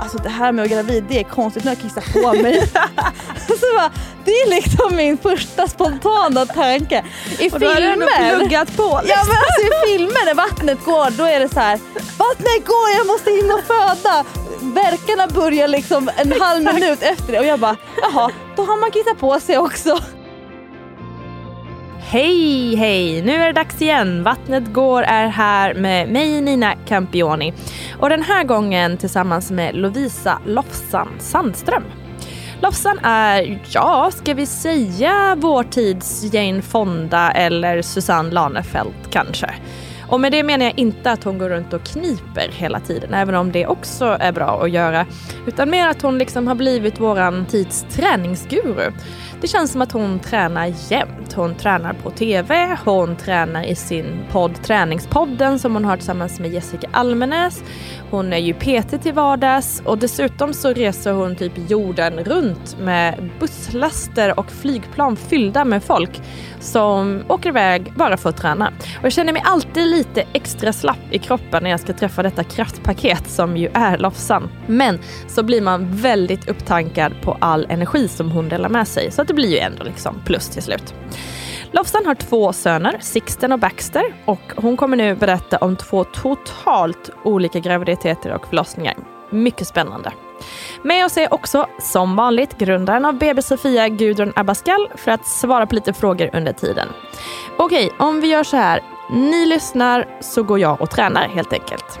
alltså det här med att vara gravid, det är konstigt när jag kissar på mig. så bara, det är liksom min första spontana tanke. I och då har du filmer, pluggat på. ja, men alltså, i filmer när vattnet går, då är det så här, vattnet går, jag måste hinna föda. Verkarna börjar liksom en halv minut efter det och jag bara, jaha, då har man kissat på sig också. Hej, hej! Nu är det dags igen. Vattnet går är här med mig Nina Campioni. Och den här gången tillsammans med Lovisa Lofsan Sandström. Lofsan är, ja, ska vi säga vår tids Jane Fonda eller Susanne Lanefelt kanske. Och med det menar jag inte att hon går runt och kniper hela tiden, även om det också är bra att göra. Utan mer att hon liksom har blivit våran tids träningsguru. Det känns som att hon tränar jämt. Hon tränar på TV, hon tränar i sin podd Träningspodden som hon har tillsammans med Jessica Almenäs. Hon är ju PT till vardags och dessutom så reser hon typ jorden runt med busslaster och flygplan fyllda med folk som åker iväg bara för att träna. Och jag känner mig alltid lite extra slapp i kroppen när jag ska träffa detta kraftpaket som ju är Lofsan. Men så blir man väldigt upptankad på all energi som hon delar med sig så att det blir ju ändå liksom plus till slut. Lofsan har två söner, Sixten och Baxter och hon kommer nu berätta om två totalt olika graviditeter och förlossningar. Mycket spännande. Med oss är också, som vanligt, grundaren av BB Sofia, Gudrun Abascal, för att svara på lite frågor under tiden. Okej, om vi gör så här. Ni lyssnar så går jag och tränar helt enkelt.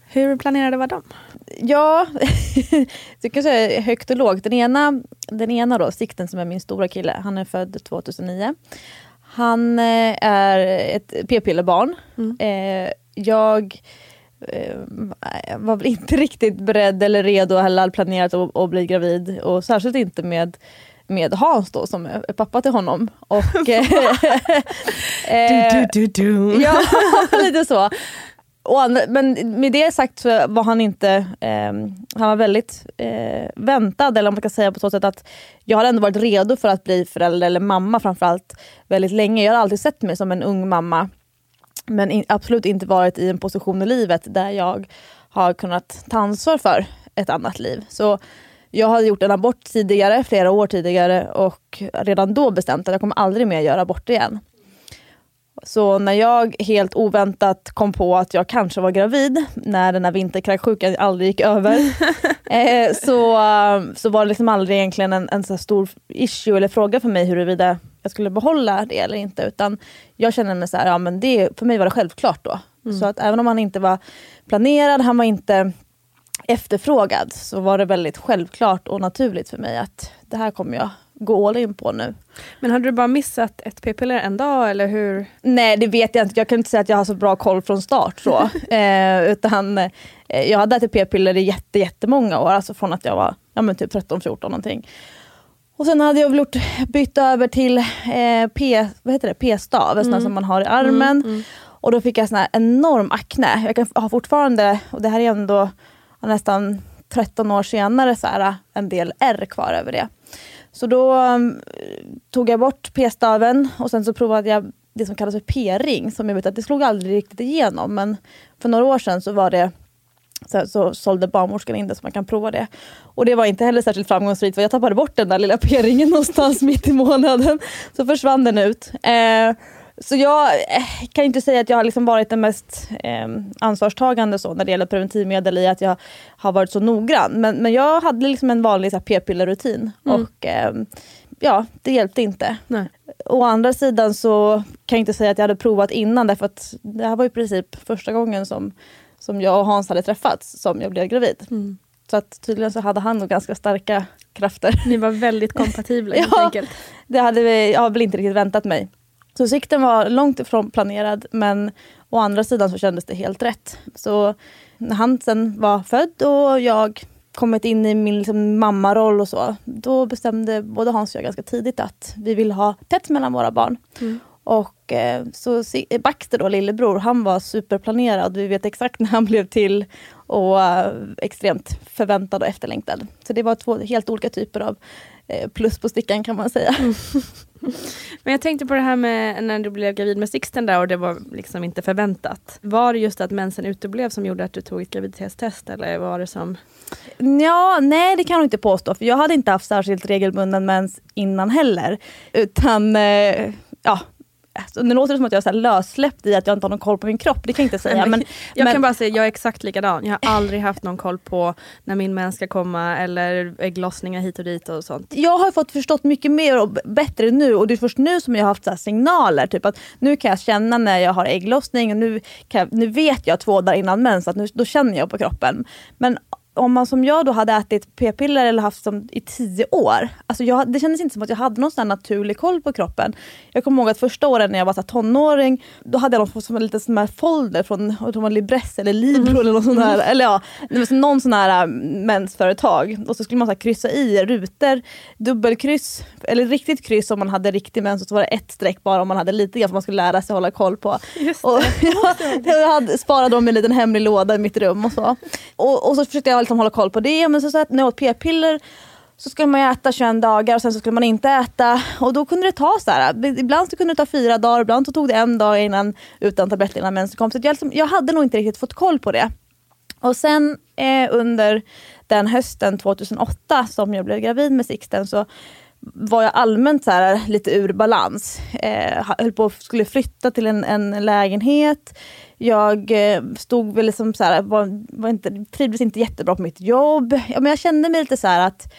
Hur planerade var de? Ja, du kan säga högt och lågt. Den ena, den ena då, Sikten som är min stora kille, han är född 2009. Han eh, är ett p-pillerbarn. Eh, jag eh, var väl inte riktigt beredd eller redo eller planerat att, att bli gravid. Och särskilt inte med med Hans då som är pappa till honom. Och, eh, Du, du, du, du. Ja, lite så. Och men med det sagt så var han inte, eh, han var väldigt eh, väntad, eller om man kan säga på så sätt att jag har ändå varit redo för att bli förälder, eller mamma framförallt, väldigt länge. Jag har alltid sett mig som en ung mamma, men in, absolut inte varit i en position i livet där jag har kunnat ta ansvar för ett annat liv. Så jag hade gjort en abort tidigare, flera år tidigare och redan då bestämt att jag kommer aldrig mer göra abort igen. Så när jag helt oväntat kom på att jag kanske var gravid, när den här vinterkräksjukan aldrig gick över, eh, så, så var det liksom aldrig egentligen en, en så stor issue eller fråga för mig huruvida jag skulle behålla det eller inte. Utan jag kände mig så här, ja men det, för mig var det självklart då. Mm. Så att även om han inte var planerad, han var inte efterfrågad, så var det väldigt självklart och naturligt för mig att det här kommer jag gå all in på nu. Men hade du bara missat ett p-piller en dag eller hur? Nej det vet jag inte, jag kan inte säga att jag har så bra koll från start. Så. eh, utan eh, Jag hade ätit p-piller i jätte, jättemånga år, alltså från att jag var ja, men typ 13-14 någonting. Och sen hade jag väl gjort, bytt över till eh, P, vad heter det? p-stav, mm. som man har i armen. Mm, mm. Och då fick jag sån här enorm akne. Jag kan, har fortfarande, och det här är ändå nästan 13 år senare, så här, en del R kvar över det. Så då um, tog jag bort p-staven och sen så provade jag det som kallas för p-ring. Som jag vet att det slog aldrig riktigt igenom men för några år sedan så var det så, så sålde barnmorskan in det så man kan prova det. Och det var inte heller särskilt framgångsrikt för jag tappade bort den där lilla p-ringen någonstans mitt i månaden. Så försvann den ut. Eh, så jag eh, kan inte säga att jag har liksom varit den mest eh, ansvarstagande så när det gäller preventivmedel i att jag har varit så noggrann. Men, men jag hade liksom en vanlig p-pillerrutin mm. och eh, ja, det hjälpte inte. Nej. Å andra sidan så kan jag inte säga att jag hade provat innan därför att det här var i princip första gången som, som jag och Hans hade träffats som jag blev gravid. Mm. Så att tydligen så hade han nog ganska starka krafter. Ni var väldigt kompatibla helt ja, enkelt. Det hade vi, jag har väl inte riktigt väntat mig. Så sikten var långt ifrån planerad men å andra sidan så kändes det helt rätt. Så när han sen var född och jag kommit in i min liksom, mammaroll och så, då bestämde både Hans och jag ganska tidigt att vi vill ha tätt mellan våra barn. Mm. Och eh, så Baxter då, lillebror, han var superplanerad. Vi vet exakt när han blev till och uh, extremt förväntad och efterlängtad. Så det var två helt olika typer av eh, plus på stickan kan man säga. Mm. Men jag tänkte på det här med när du blev gravid med Sixten där och det var liksom inte förväntat. Var det just att mensen uteblev som gjorde att du tog ett graviditetstest eller var det som? Ja, nej det kan jag inte påstå för jag hade inte haft särskilt regelbunden mens innan heller. Utan eh, ja, Alltså, nu låter det som att jag är så lössläppt i att jag inte har någon koll på min kropp, det kan jag inte säga. Men, jag men... kan bara säga jag är exakt likadan. Jag har aldrig haft någon koll på när min mens ska komma eller ägglossningar hit och dit och sånt. Jag har fått förstått mycket mer och bättre nu och det är först nu som jag har haft så signaler. Typ att nu kan jag känna när jag har ägglossning och nu, jag, nu vet jag två dagar innan mens att nu, då känner jag på kroppen. Men om man som jag då hade ätit p-piller eller haft som i tio år, alltså jag, det kändes inte som att jag hade någon sån naturlig koll på kroppen. Jag kommer ihåg att första åren när jag var så tonåring, då hade jag någon, som en liten sån här folder från jag Libress eller Libro mm. eller något sånt här, eller ja, någon sån här mensföretag. Och så skulle man så kryssa i rutor, dubbelkryss, eller riktigt kryss om man hade riktig mens och så var det ett streck bara om man hade lite grann för man skulle lära sig hålla koll på. Och jag, jag hade, sparade dem i en liten hemlig låda i mitt rum och så. Och, och så försökte jag liksom hålla koll på det. Men så, så att när jag åt p-piller så skulle man äta 21 dagar och sen så skulle man inte äta. Och då kunde det ta så här. Ibland så kunde det ta fyra dagar, ibland så tog det en dag innan, utan tabletter innan mensen kom. Så jag, liksom, jag hade nog inte riktigt fått koll på det. Och sen eh, under den hösten 2008 som jag blev gravid med Sixten så var jag allmänt så här, lite ur balans. Eh, höll på att skulle flytta till en, en lägenhet. Jag eh, stod väl liksom så här, var, var inte, trivdes inte jättebra på mitt jobb. Ja, men jag kände mig lite så att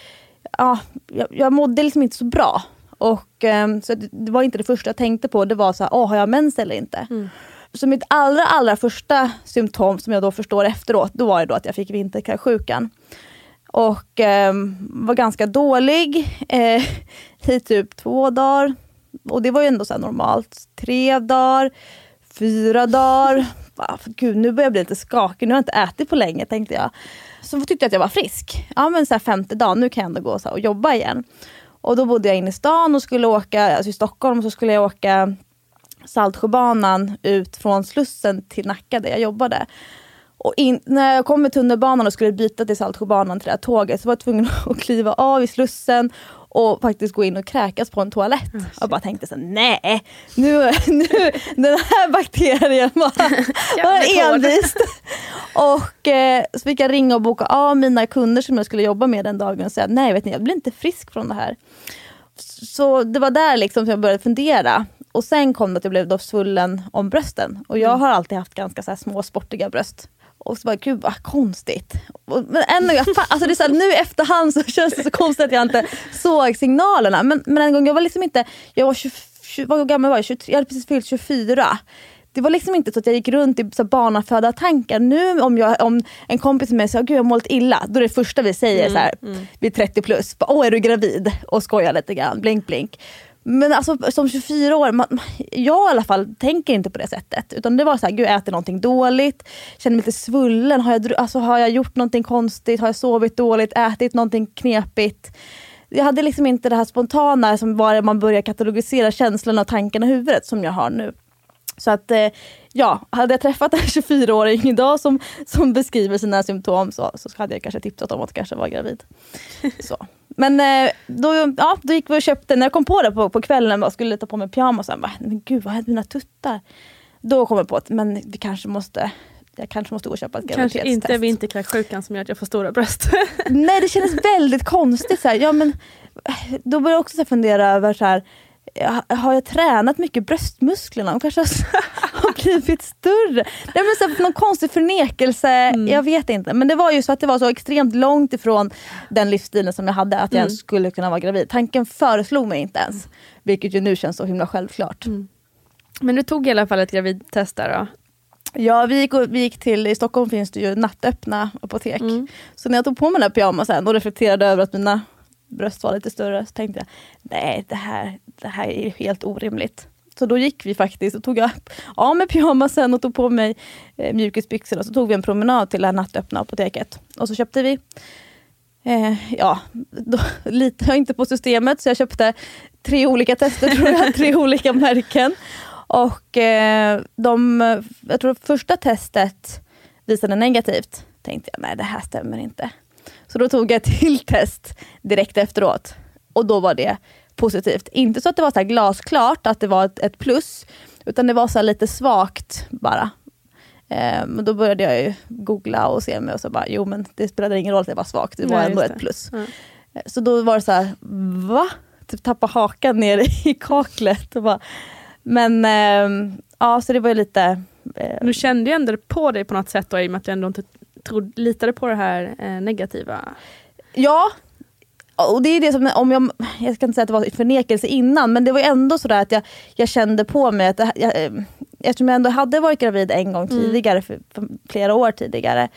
ja, jag, jag mådde liksom inte så bra. Och, eh, så det, det, var inte det första jag tänkte på, det var så här, oh, har jag mens eller inte? Mm. Så mitt allra, allra första symptom som jag då förstår efteråt, då var det då att jag fick vinterkräksjukan. Och eh, var ganska dålig eh, i typ två dagar. Och det var ju ändå så normalt. Tre dagar, fyra dagar. Gud, nu börjar jag bli lite skakig. Nu har jag inte ätit på länge tänkte jag. Så tyckte jag att jag var frisk. Ja men så här femte dagen, nu kan jag ändå gå så och jobba igen. Och då bodde jag inne i stan och skulle åka, alltså i Stockholm så skulle jag åka Saltsjöbanan ut från Slussen till Nacka där jag jobbade. Och in, när jag kom med tunnelbanan och skulle byta till Saltsjöbanan till det här tåget så var jag tvungen att kliva av i Slussen och faktiskt gå in och kräkas på en toalett. Mm, och bara tänkte så nej, nu, nu den här bakterien var, envist. och eh, så fick jag ringa och boka av mina kunder som jag skulle jobba med den dagen och säga nej, vet ni, jag blir inte frisk från det här. Så det var där liksom som jag började fundera. och sen kom det att jag blev då svullen om brösten. Och jag Mm. har alltid haft ganska så små sportiga bröst. Och så bara, gud vad konstigt. Men ändå, jag, alltså det är så här, nu efterhand så känns det så konstigt att jag inte såg signalerna. Men, men en gång, jag var liksom inte, jag var 20, 20, vad gammal var jag? 23, jag hade precis fyllt 24. Det var liksom inte så att jag gick runt i barnaföda tankar. Nu om, jag, om en kompis med mig säger gud jag har målt illa, då är det första vi säger så här, vi är 30 plus, åh är du gravid? Och skojar lite grann, blink blink. Men alltså som 24 år, man, jag i alla fall tänker inte på det sättet. Utan det var så här, gud jag äter någonting dåligt, känner mig lite svullen, har jag, alltså, har jag gjort någonting konstigt, har jag sovit dåligt, ätit någonting knepigt. Jag hade liksom inte det här spontana som var man börjar katalogisera känslorna och tankarna i huvudet som jag har nu. Så att eh, ja, hade jag träffat en 24-åring idag som, som beskriver sina symptom så, så hade jag kanske tipsat om att kanske vara gravid. Så. Men eh, då, ja, då gick vi och köpte, när jag kom på det på, på kvällen och skulle ta på mig pyjamasen, bara, men gud vad hände mina tuttar? Då kom jag på att men vi kanske måste, jag kanske måste gå och köpa ett Kanske graviditetstest. inte vinterkräksjukan som gör att jag får stora bröst. Nej det kändes väldigt konstigt. Så här. Ja, men, då började jag också så fundera över så här, har jag tränat mycket bröstmusklerna? De kanske har, blivit större. Nej, men så här, någon konstig förnekelse, jag vet inte. Men det var ju så att det var så extremt långt ifrån den livsstilen som jag hade att jag ens skulle kunna vara gravid. Tanken föreslog mig inte ens. Vilket ju nu känns så himla självklart. Men du tog i alla fall ett gravidtest där då? Ja, vi gick, vi gick till, i Stockholm finns det ju nattöppna apotek. Mm. Så när jag tog på mig den här pyjamasen och reflekterade över att mina bröst var lite större så tänkte jag, nej det här, det här är helt orimligt. Så då gick vi faktiskt och tog jag av mig pyjamasen och tog på mig eh, mjukisbyxorna. och Så tog vi en promenad till det här nattöppna apoteket. Och så köpte vi, eh, ja, då litar jag inte på systemet så jag köpte tre olika tester tror jag, tre olika märken. Och eh, de, jag tror första testet visade negativt. Tänkte jag, nej det här stämmer inte. Så då tog jag ett till test direkt efteråt. Och då var det positivt. Inte så att det var så glasklart att det var ett, ett plus. Utan det var så lite svagt bara. Eh, men då började jag ju googla och se mig och så bara, jo men det spelade ingen roll att det var svagt. Det var Nej, ändå ett plus. Ja. Eh, Så då var det så här, va? Typ tappa hakan ner i kaklet. Och bara, men ehm, ja, så det var ju lite... eh, Du kände ju ändå på dig på något sätt då, i och med att du ändå inte trodde, litade på det här eh, negativa. Ja, och det är det som, om jag, jag ska inte säga att det var förnekelse innan, men det var ändå sådär att jag, jag kände på mig att här- jag, eh, eftersom jag ändå hade varit gravid en gång tidigare, för, för flera år tidigare,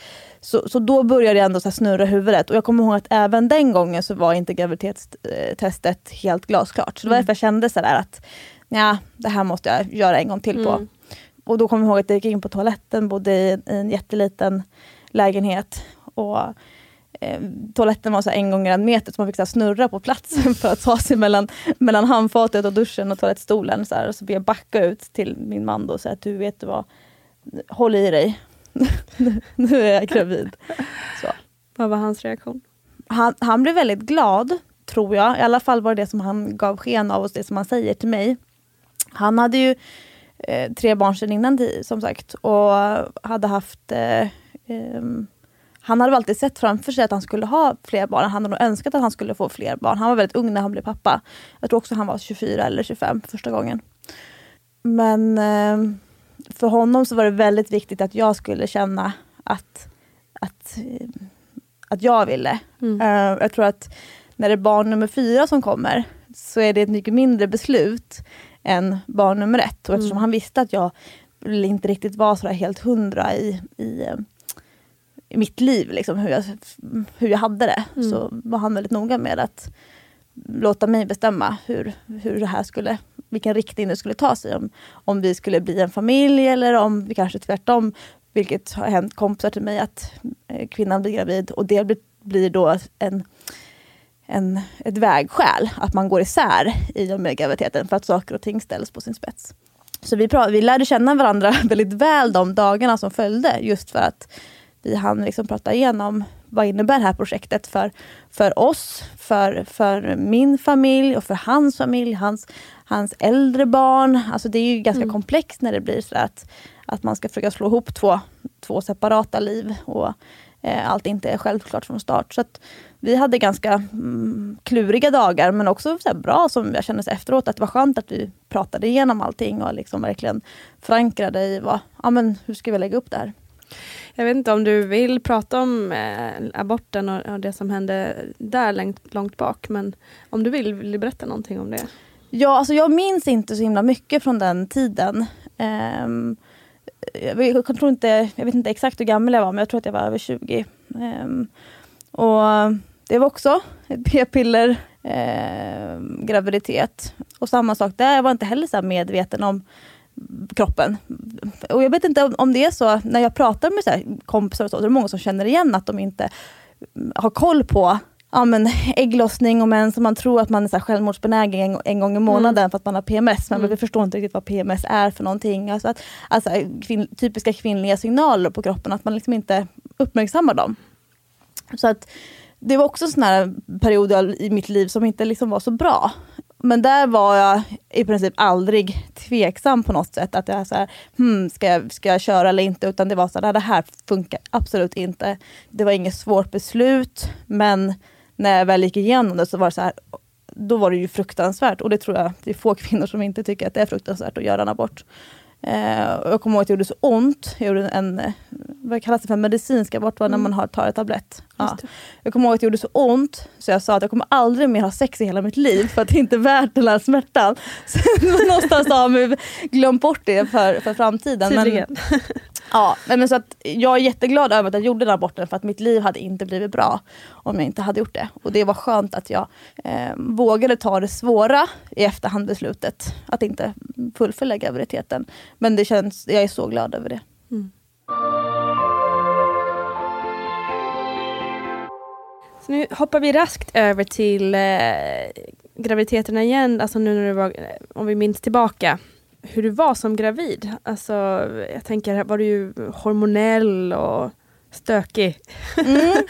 så, så då började jag ändå så snurra huvudet. Och jag kommer ihåg att även den gången så var inte graviditetstestet helt glasklart. Så det var därför jag kände sådär att ja, det här måste jag göra en gång till på. Mm. Och då kommer jag ihåg att jag gick in på toaletten, bodde i en jätteliten lägenhet. Och eh, toaletten var så en gånger en meter så man fick så snurra på platsen för att ta sig mellan, mellan handfatet och duschen och toalettstolen. Så här. Och så fick jag backa ut till min man och säga att du vet vad, håll i dig. Nu- är jag gravid. Så. Vad var hans reaktion? Han, han blev väldigt glad, tror jag. I alla fall var det det som han gav sken av och det som han säger till mig. Han hade ju eh, tre barn sedan innan, som sagt. Och hade haft... Eh, ehm, han hade alltid sett framför sig att han skulle ha fler barn. Han hade nog önskat att han skulle få fler barn. Han var väldigt ung när han blev pappa. Jag tror också han var 24 eller 25 första gången. Men eh, för honom så var det väldigt viktigt att jag skulle känna att, att, eh, att jag ville. Eh, jag tror att när det är barn nummer fyra som kommer så är det ett mycket mindre beslut än barn nummer ett. Och eftersom han visste att jag inte riktigt var så där helt hundra i, i, eh, i mitt liv, liksom, hur, jag, hur jag hade det, så var han väldigt noga med att låta mig bestämma hur, hur det här skulle, vilken riktning det skulle ta sig. Om, om vi skulle bli en familj eller om vi kanske tvärtom, vilket har hänt kompisar till mig, att eh, kvinnan blir gravid och det blir, blir då en, en, ett vägskäl, att man går isär i och med graviditeten för att saker och ting ställs på sin spets. Så vi, vi lärde känna varandra väldigt väl de dagarna som följde just för att vi hann liksom prata igenom vad innebär det här projektet för, för oss, för, för min familj och för hans familj, hans, hans äldre barn. Alltså det är ju ganska komplext när det blir så att, att man ska försöka slå ihop två, två separata liv och eh, allt inte är självklart från start. Så vi hade ganska mm, kluriga dagar men också så bra som jag kände efteråt att det var skönt att vi pratade igenom allting och liksom verkligen förankrade i vad, ja, men, hur ska vi lägga upp det här. Jag vet inte om du vill prata om eh, aborten och, och det som hände där långt, långt bak, men om du vill, vill du berätta någonting om det? Ja, alltså jag minns inte så himla mycket från den tiden. Um, jag, vet- jag, tror inte, jag vet inte exakt hur gammal jag var, men jag tror att jag var över 20. Um, ehm, och det var också ett p-piller um, graviditet. Och samma sak där, jag var inte heller så medveten om kroppen. Och jag vet inte om, det är så, när jag pratar med så här kompisar och så, så är det många som känner igen att de inte mm, har koll på ja, men ägglossning och mens och man tror att man är så här självmordsbenägen en, en gång i månaden för att man har PMS. Men vi förstår inte riktigt vad PMS är för någonting. Alltså att, alltså kvinn, typiska kvinnliga signaler på kroppen, att man liksom inte uppmärksammar dem. Så att det var också sådana perioder i mitt liv som inte liksom var så bra. Men där var jag i princip aldrig tveksam på något sätt. Att jag så här, hmm, ska, jag, ska jag köra eller inte? Utan det var så här, det här funkar absolut inte. Det var inget svårt beslut. Men när jag väl gick igenom det så var det så här, då var det ju fruktansvärt. Och det tror jag, det är få kvinnor som inte tycker att det är fruktansvärt att göra en abort. Eh, jag kommer ihåg att det gjorde så ont. Jag gjorde en, eh, vad kallas det för, medicinsk abort, var när man har, tar ett tablett. Ja. Jag kommer ihåg att det gjorde så ont, så jag sa att jag kommer aldrig mer ha sex i hela mitt liv, för att det är inte värt den här smärtan. Så någonstans har jag glömt bort det för, för framtiden. Men. Ja, men så att jag är jätteglad över att jag gjorde den aborten för att mitt liv hade inte blivit bra om jag inte hade gjort det. Och det var skönt att jag eh, vågade ta det svåra i efterhand beslutet att inte fullfölja graviditeten. Men det känns, jag är så glad över det. Så nu hoppar vi raskt över till eh, graviditeterna igen, alltså nu när du var, om vi minns tillbaka hur du var som gravid. Alltså, jag tänker, var du ju hormonell och stökig? Mm.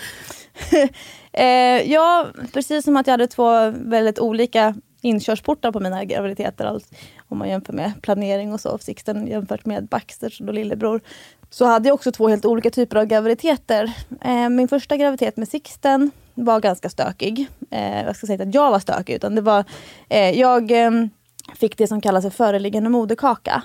eh, ja, precis som att jag hade två väldigt olika inkörsportar på mina graviditeter. Alltså, om man jämför med planering och så, Sixten jämfört med Baxters och lillebror. Så hade jag också två helt olika typer av graviditeter. Eh, min första graviditet med Sixten var ganska stökig. Eh, jag ska säga inte att jag var stökig, utan det var... Eh, jag eh, fick det som kallas för föreliggande moderkaka.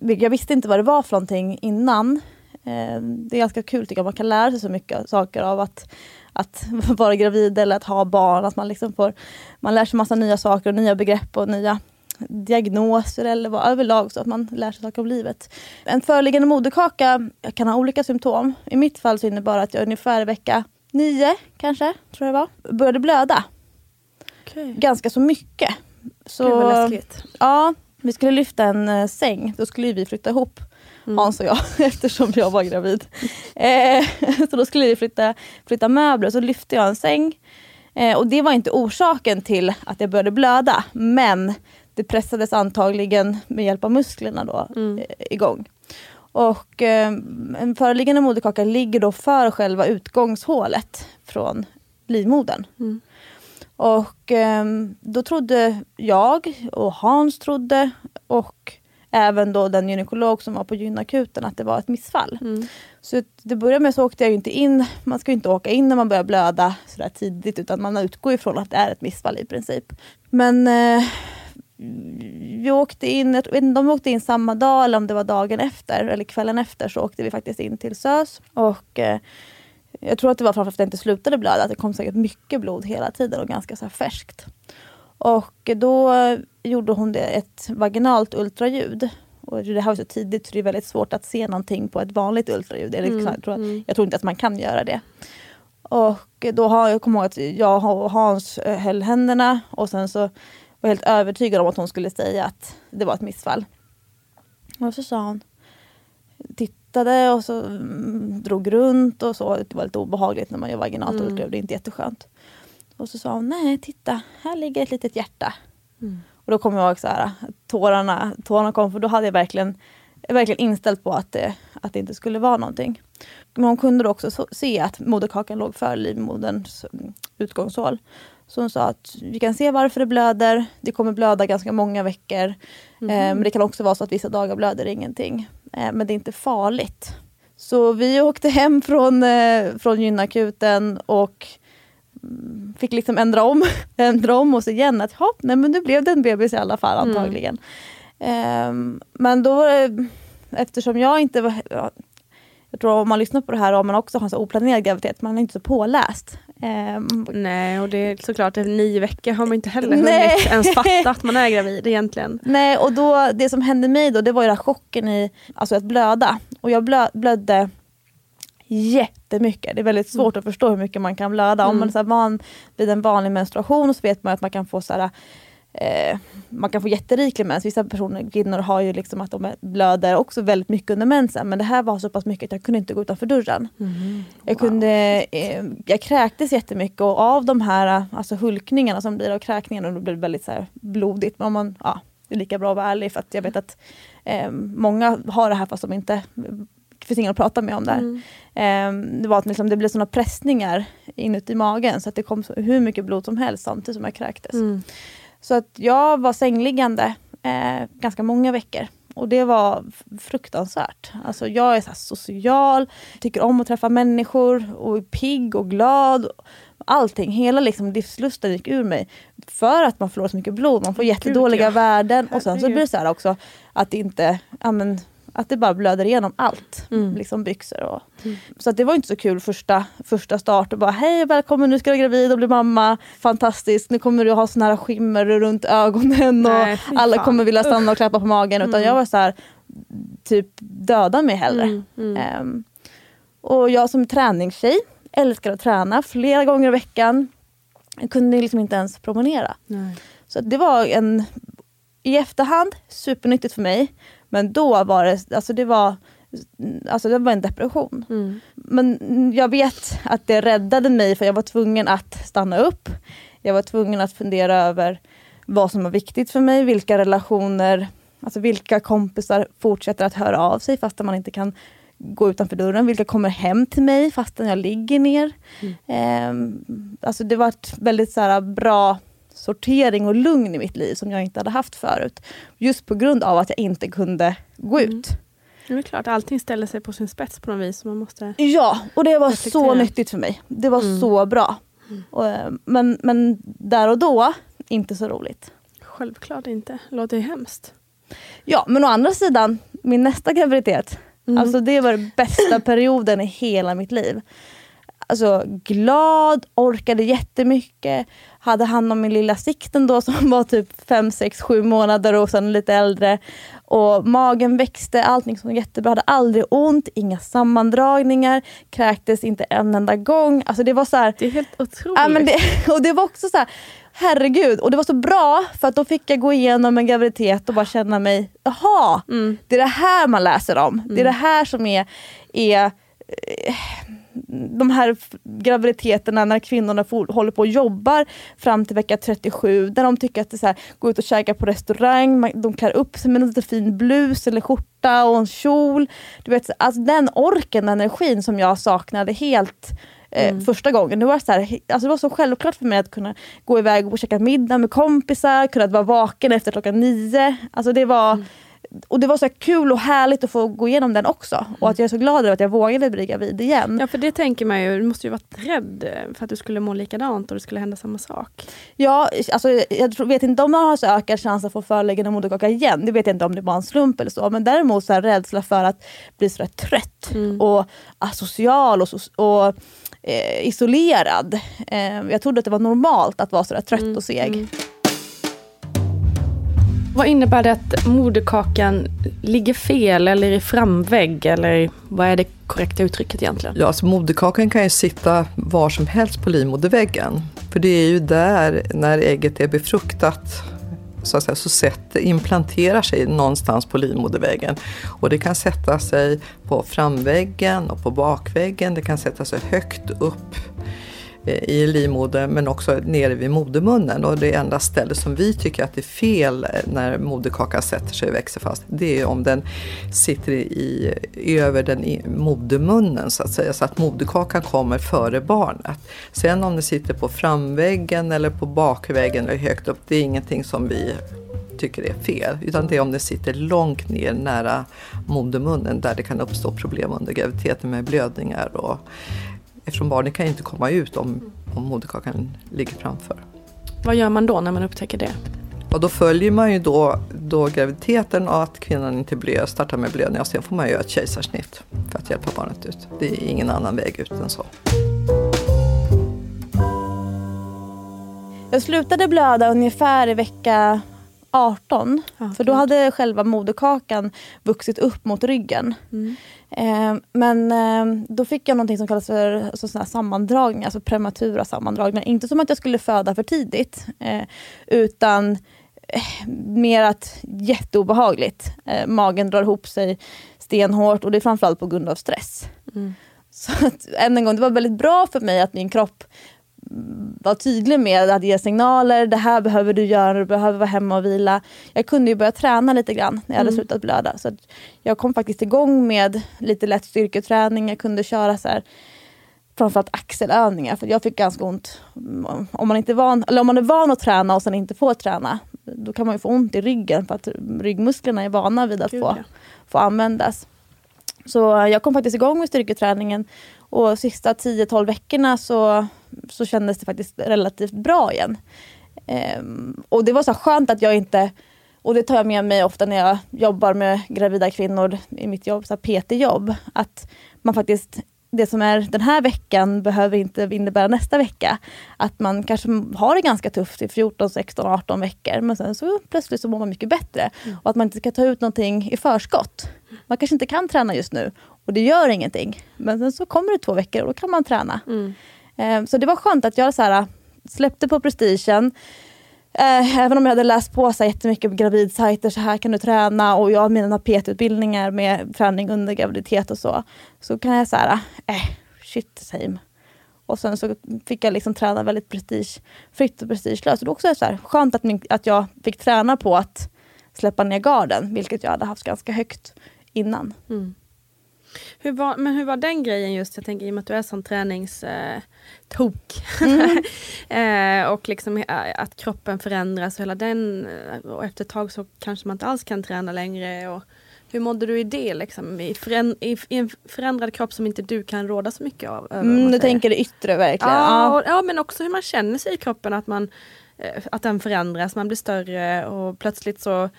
Jag visste inte vad det var för någonting innan. Eh, det är ganska kul tycker jag, man kan lära sig så mycket saker av att, att vara gravid eller att ha barn. Att man, liksom får, man lär sig massa nya saker och nya begrepp och nya diagnoser eller vad, överlag så att man lär sig saker om livet. En föreliggande moderkaka kan ha olika symptom. I mitt fall så innebar det att jag ungefär vecka nio kanske, tror jag var, började blöda. Ganska så mycket. Så, Gud vad läskigt. Ja, vi skulle lyfta en eh, säng. Då skulle vi flytta ihop, Hans och jag, eftersom jag var gravid. Eh, så då skulle vi flytta, flytta möbler. Så lyfte jag en säng. Eh, och det var inte orsaken till att jag började blöda. Men det pressades antagligen med hjälp av musklerna då eh, igång. Och eh, en föreliggande moderkaka ligger då för själva utgångshålet från livmodern. Och eh, då trodde jag och Hans trodde och även då den gynekolog som var på gynakuten att det var ett missfall. Så det började med så åkte jag inte in, man ska inte åka in när man börjar blöda sådär tidigt utan man utgår ifrån att det är ett missfall i princip. Men eh, vi åkte in, jag vet inte om vi åkte in samma dag eller om det var dagen efter eller kvällen efter så åkte vi faktiskt in till SÖS. Och eh, jag tror att det var framför att jag inte slutade blöda, att det kom säkert mycket blod hela tiden och ganska så färskt. Och då gjorde hon det ett vaginalt ultraljud. Och det här var så tidigt så det är väldigt svårt att se någonting på ett vanligt ultraljud. Eller, jag, tror, jag tror inte att man kan göra det. Och då har jag kommer ihåg att jag och Hans eh, höll händerna och sen så var jag helt övertygad om att hon skulle säga att det var ett missfall. Och så sa hon, tittade och så mm, drog runt och så. Det var lite obehagligt när man gör vaginalt ultraljud, det är inte jätteskönt. Och så sa hon, nej titta, här ligger ett litet hjärta. Och då kommer jag ihåg så här, tårarna, tårarna kom för då hade jag verkligen verkligen inställd på att det, att det inte skulle vara någonting. Men hon kunde då också så, se att moderkakan låg för livmoderns mm, utgångshål. Så hon sa att vi kan se varför det blöder. Det kommer blöda ganska många veckor. Mm. Eh, men det kan också vara så att vissa dagar blöder ingenting. Eh, men det är inte farligt. Så vi åkte hem från, eh, från gynakuten och mm, fick liksom ändra om, ändra om oss igen. Att nej men nu blev det en bebis i alla fall mm. antagligen. Mm. men då eftersom jag inte var, jag tror om man lyssnar på det här och man också har en så oplanerad graviditet, man är inte så påläst. Um, Nej och det är såklart, nio veckor har man inte heller hunnit ens fatta att man är gravid egentligen. Nej och då, det som hände mig då det var ju den chocken i alltså att blöda. Och jag blö, blödde jättemycket. Det är väldigt svårt mm. att förstå hur mycket man kan blöda. Mm. Om man är så van vid en vanlig menstruation så vet man att man kan få så här, eh, man kan få jätteriklig mens. Vissa personer, kvinnor har ju liksom att de blöder också väldigt mycket under mensen. Men det här var så pass mycket att jag kunde inte gå utanför dörren. Mm. Jag, kunde, eh, jag kräktes jättemycket och av de här alltså hulkningarna som blir av kräkningen, då blir det väldigt så här blodigt. Men man, ja, det är lika bra att vara ärlig för att jag vet att eh, många har det här fast de inte det finns ingen att prata med om det mm. eh, Det var att liksom, det blev såna pressningar inuti magen så att det kom hur mycket blod som helst samtidigt som jag kräktes. Mm. Så att jag var sängliggande eh, ganska många veckor. Och det var fruktansvärt. Alltså jag är så social, tycker om att träffa människor och är pigg och glad. Allting, hela liksom livslusten gick ur mig. För att man förlorar så mycket blod, man får jättedåliga Gud, ja. värden. Och sen så blir det så också att det inte, ja, men, att det bara blöder igenom allt. Mm. Liksom byxor och... Mm. Så det var inte så kul första, första start. Och bara hej välkommen nu ska du bli gravid och bli mamma. Fantastiskt, nu kommer du ha sån här skimmer runt ögonen och Nej, alla kommer vilja stanna och klappa på magen. Utan mm. jag var så här, typ döda mig hellre. Um, och jag som träningstjej älskar att träna flera gånger i veckan. Jag kunde liksom inte ens promenera. Nej. Så det var en, i efterhand, supernyttigt för mig. Men då var det, alltså det var, alltså det var en depression. Mm. Men jag vet att det räddade mig för jag var tvungen att stanna upp. Jag var tvungen att fundera över vad som var viktigt för mig, vilka relationer, alltså vilka kompisar fortsätter att höra av sig fastän man inte kan gå utanför dörren, vilka kommer hem till mig fastän jag ligger ner. Mm. Eh, alltså det var ett väldigt så här, bra sortering och lugn i mitt liv som jag inte hade haft förut. Just på grund av att jag inte kunde gå mm. ut. Det är klart, allting ställer sig på sin spets på något vis. Man måste ja, och det var reflektera. så nyttigt för mig. Det var mm. så bra. Mm. Och, eh, men, men där och då, inte så roligt. Självklart inte. Låter ju hemskt. Ja, men å andra sidan, min nästa graviditet. Mm. Alltså det var den bästa perioden i hela mitt liv. Alltså glad, orkade jättemycket, hade hand om min lilla sikten då som var typ 5, 6, 7 månader och sen lite äldre. Och magen växte, allting som var jättebra. Hade aldrig ont, inga sammandragningar, kräktes inte en enda gång. Alltså det var så här, Det är helt otroligt. Ja, men det, och det var också så här, herregud. Och det var så bra för att då fick jag gå igenom en graviditet och bara känna mig, jaha, mm. det är det här man läser om. Mm. Det är mm. det här som är, är eh, de här graviditeterna när kvinnorna for, håller på och jobbar fram till vecka 37, där de tycker att det är så här, gå ut och käka på restaurang, de klär upp sig med en lite fin blus eller skjorta och en kjol. Du vet, alltså den orken, den energin som jag saknade helt eh, Mm. första gången. Det var, så här, alltså det var så självklart för mig att kunna gå iväg och käka middag med kompisar, kunna vara vaken efter klockan nio. Alltså det var mm och det var så kul och härligt att få gå igenom den också. Och att jag är så glad över att jag vågade bli gravid igen. Ja för det tänker man ju, du måste ju varit rädd för att du skulle må likadant och det skulle hända samma sak. Ja, alltså, jag vet inte om man har så ökad chans att få föreliggande moderkaka igen. Det vet jag inte om det var en slump eller så. Men däremot så här, rädsla för att bli så trött mm. och asocial och, och eh, isolerad. Eh, jag trodde att det var normalt att vara så trött mm. och seg. Mm. Vad innebär det att moderkakan ligger fel eller i framvägg? Eller vad är det korrekta uttrycket egentligen? Ja, alltså moderkakan kan ju sitta var som helst på livmoderväggen. För det är ju där, när ägget är befruktat, så att säga, så sätt, implanterar sig någonstans på livmoderväggen. Och det kan sätta sig på framväggen och på bakväggen, det kan sätta sig högt upp Eh, i livmodern men också nere vid modermunnen. Och det enda stället som vi tycker att det är fel eh, när moderkakan sätter sig och växer fast, det är om den sitter i, över den i modermunnen så att säga, så att moderkakan kommer före barnet. Sen om det sitter på framväggen eller på bakväggen eller högt upp, det är ingenting som vi tycker är fel. Utan det är om det sitter långt ner nära modermunnen där det kan uppstå problem under graviditeten med blödningar. Och, eftersom barnet kan inte komma ut om, om moderkakan ligger framför. Vad gör man då när man upptäcker det? Och då följer man ju då, då graviditeten och att kvinnan inte blöder, startar med blödning och sen får man göra ett kejsarsnitt för att hjälpa barnet ut. Det är ingen annan väg ut än så. Jag slutade blöda ungefär i vecka 18. Ja, för då hade själva moderkakan vuxit upp mot ryggen. Mm. Eh, men eh, då fick jag någonting som kallas för alltså, såna här sammandragningar, alltså prematura sammandragningar. Inte som att jag skulle föda för tidigt, eh, utan mer att jätteobehagligt. Eh, magen drar ihop sig stenhårt och det är framförallt på grund av stress. Mm. Så att, än en gång, det var väldigt bra för mig att min kropp var tydlig med att ge signaler. Det här behöver du göra, du behöver vara hemma och vila. Jag kunde ju börja träna lite grann när jag hade Mm. slutat blöda. Så jag kom faktiskt igång med lite lätt styrketräning. Jag kunde köra så här, framförallt axelövningar. För jag fick ganska ont. Om man, inte är van, eller om man är van att träna och sen inte får träna. Då kan man ju få ont i ryggen för att ryggmusklerna är vana vid att Gud, få, ja. få användas. Så jag kom faktiskt igång med styrketräningen och sista 10-12 veckorna så, så kändes det faktiskt relativt bra igen. Ehm, och det var så skönt att jag inte, och det tar jag med mig ofta när jag jobbar med gravida kvinnor i mitt jobb, så PT-jobb, att man faktiskt det som är den här veckan behöver inte innebära nästa vecka. Att man kanske har det ganska tufft i 14, 16, 18 veckor men sen så plötsligt så mår man mycket bättre. Och att man inte ska ta ut någonting i förskott. Man kanske inte kan träna just nu och det gör ingenting. Men sen så kommer det två veckor och då kan man träna. Eh, Så det var skönt att jag så här, släppte på prestigen. Eh, även om jag hade läst på så här, jättemycket på gravidsajter, så här kan du träna och jag har mina PT-utbildningar med träning under graviditet och så. Så kan jag så här, eh, shit same. Och sen så fick jag liksom träna väldigt prestigefritt och prestigelöst. Och det var också så här, skönt att, min, att jag fick träna på att släppa ner garden, vilket jag hade haft ganska högt innan. Hur var, men hur var den grejen just, jag tänker i och med att du är sån träningstok. Tok. eh, och liksom eh, att kroppen förändras och hela den, eh, och efter ett tag så kanske man inte alls kan träna längre. Och hur mådde du i det liksom? I, föränd, i, i en förändrad kropp som inte du kan råda så mycket av? över, Mm, du tänker det yttre verkligen? Ja, Ja. och, ja men också hur man känner sig i kroppen, att, man, eh, att den förändras, man blir större och plötsligt så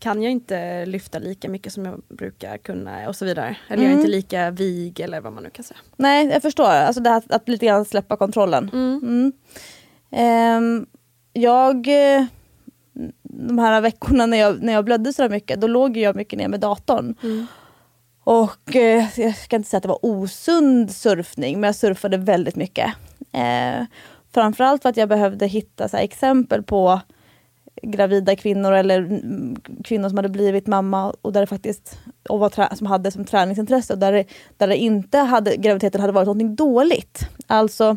kan jag inte lyfta lika mycket som jag brukar kunna och så vidare. Eller jag är Mm. inte lika vig eller vad man nu kan säga. Nej, jag förstår. Alltså det här att lite grann släppa kontrollen. Mm. Ehm, jag, eh, de här veckorna när jag, när jag blödde så mycket, då låg jag mycket ner med datorn. Och eh, jag ska inte säga att det var osund surfning, men jag surfade väldigt mycket. Eh, framförallt för att jag behövde hitta så exempel på gravida kvinnor eller kvinnor som hade blivit mamma och där det faktiskt och var som hade som träningsintresse och där det, där det inte hade, graviditeten hade varit något dåligt. Alltså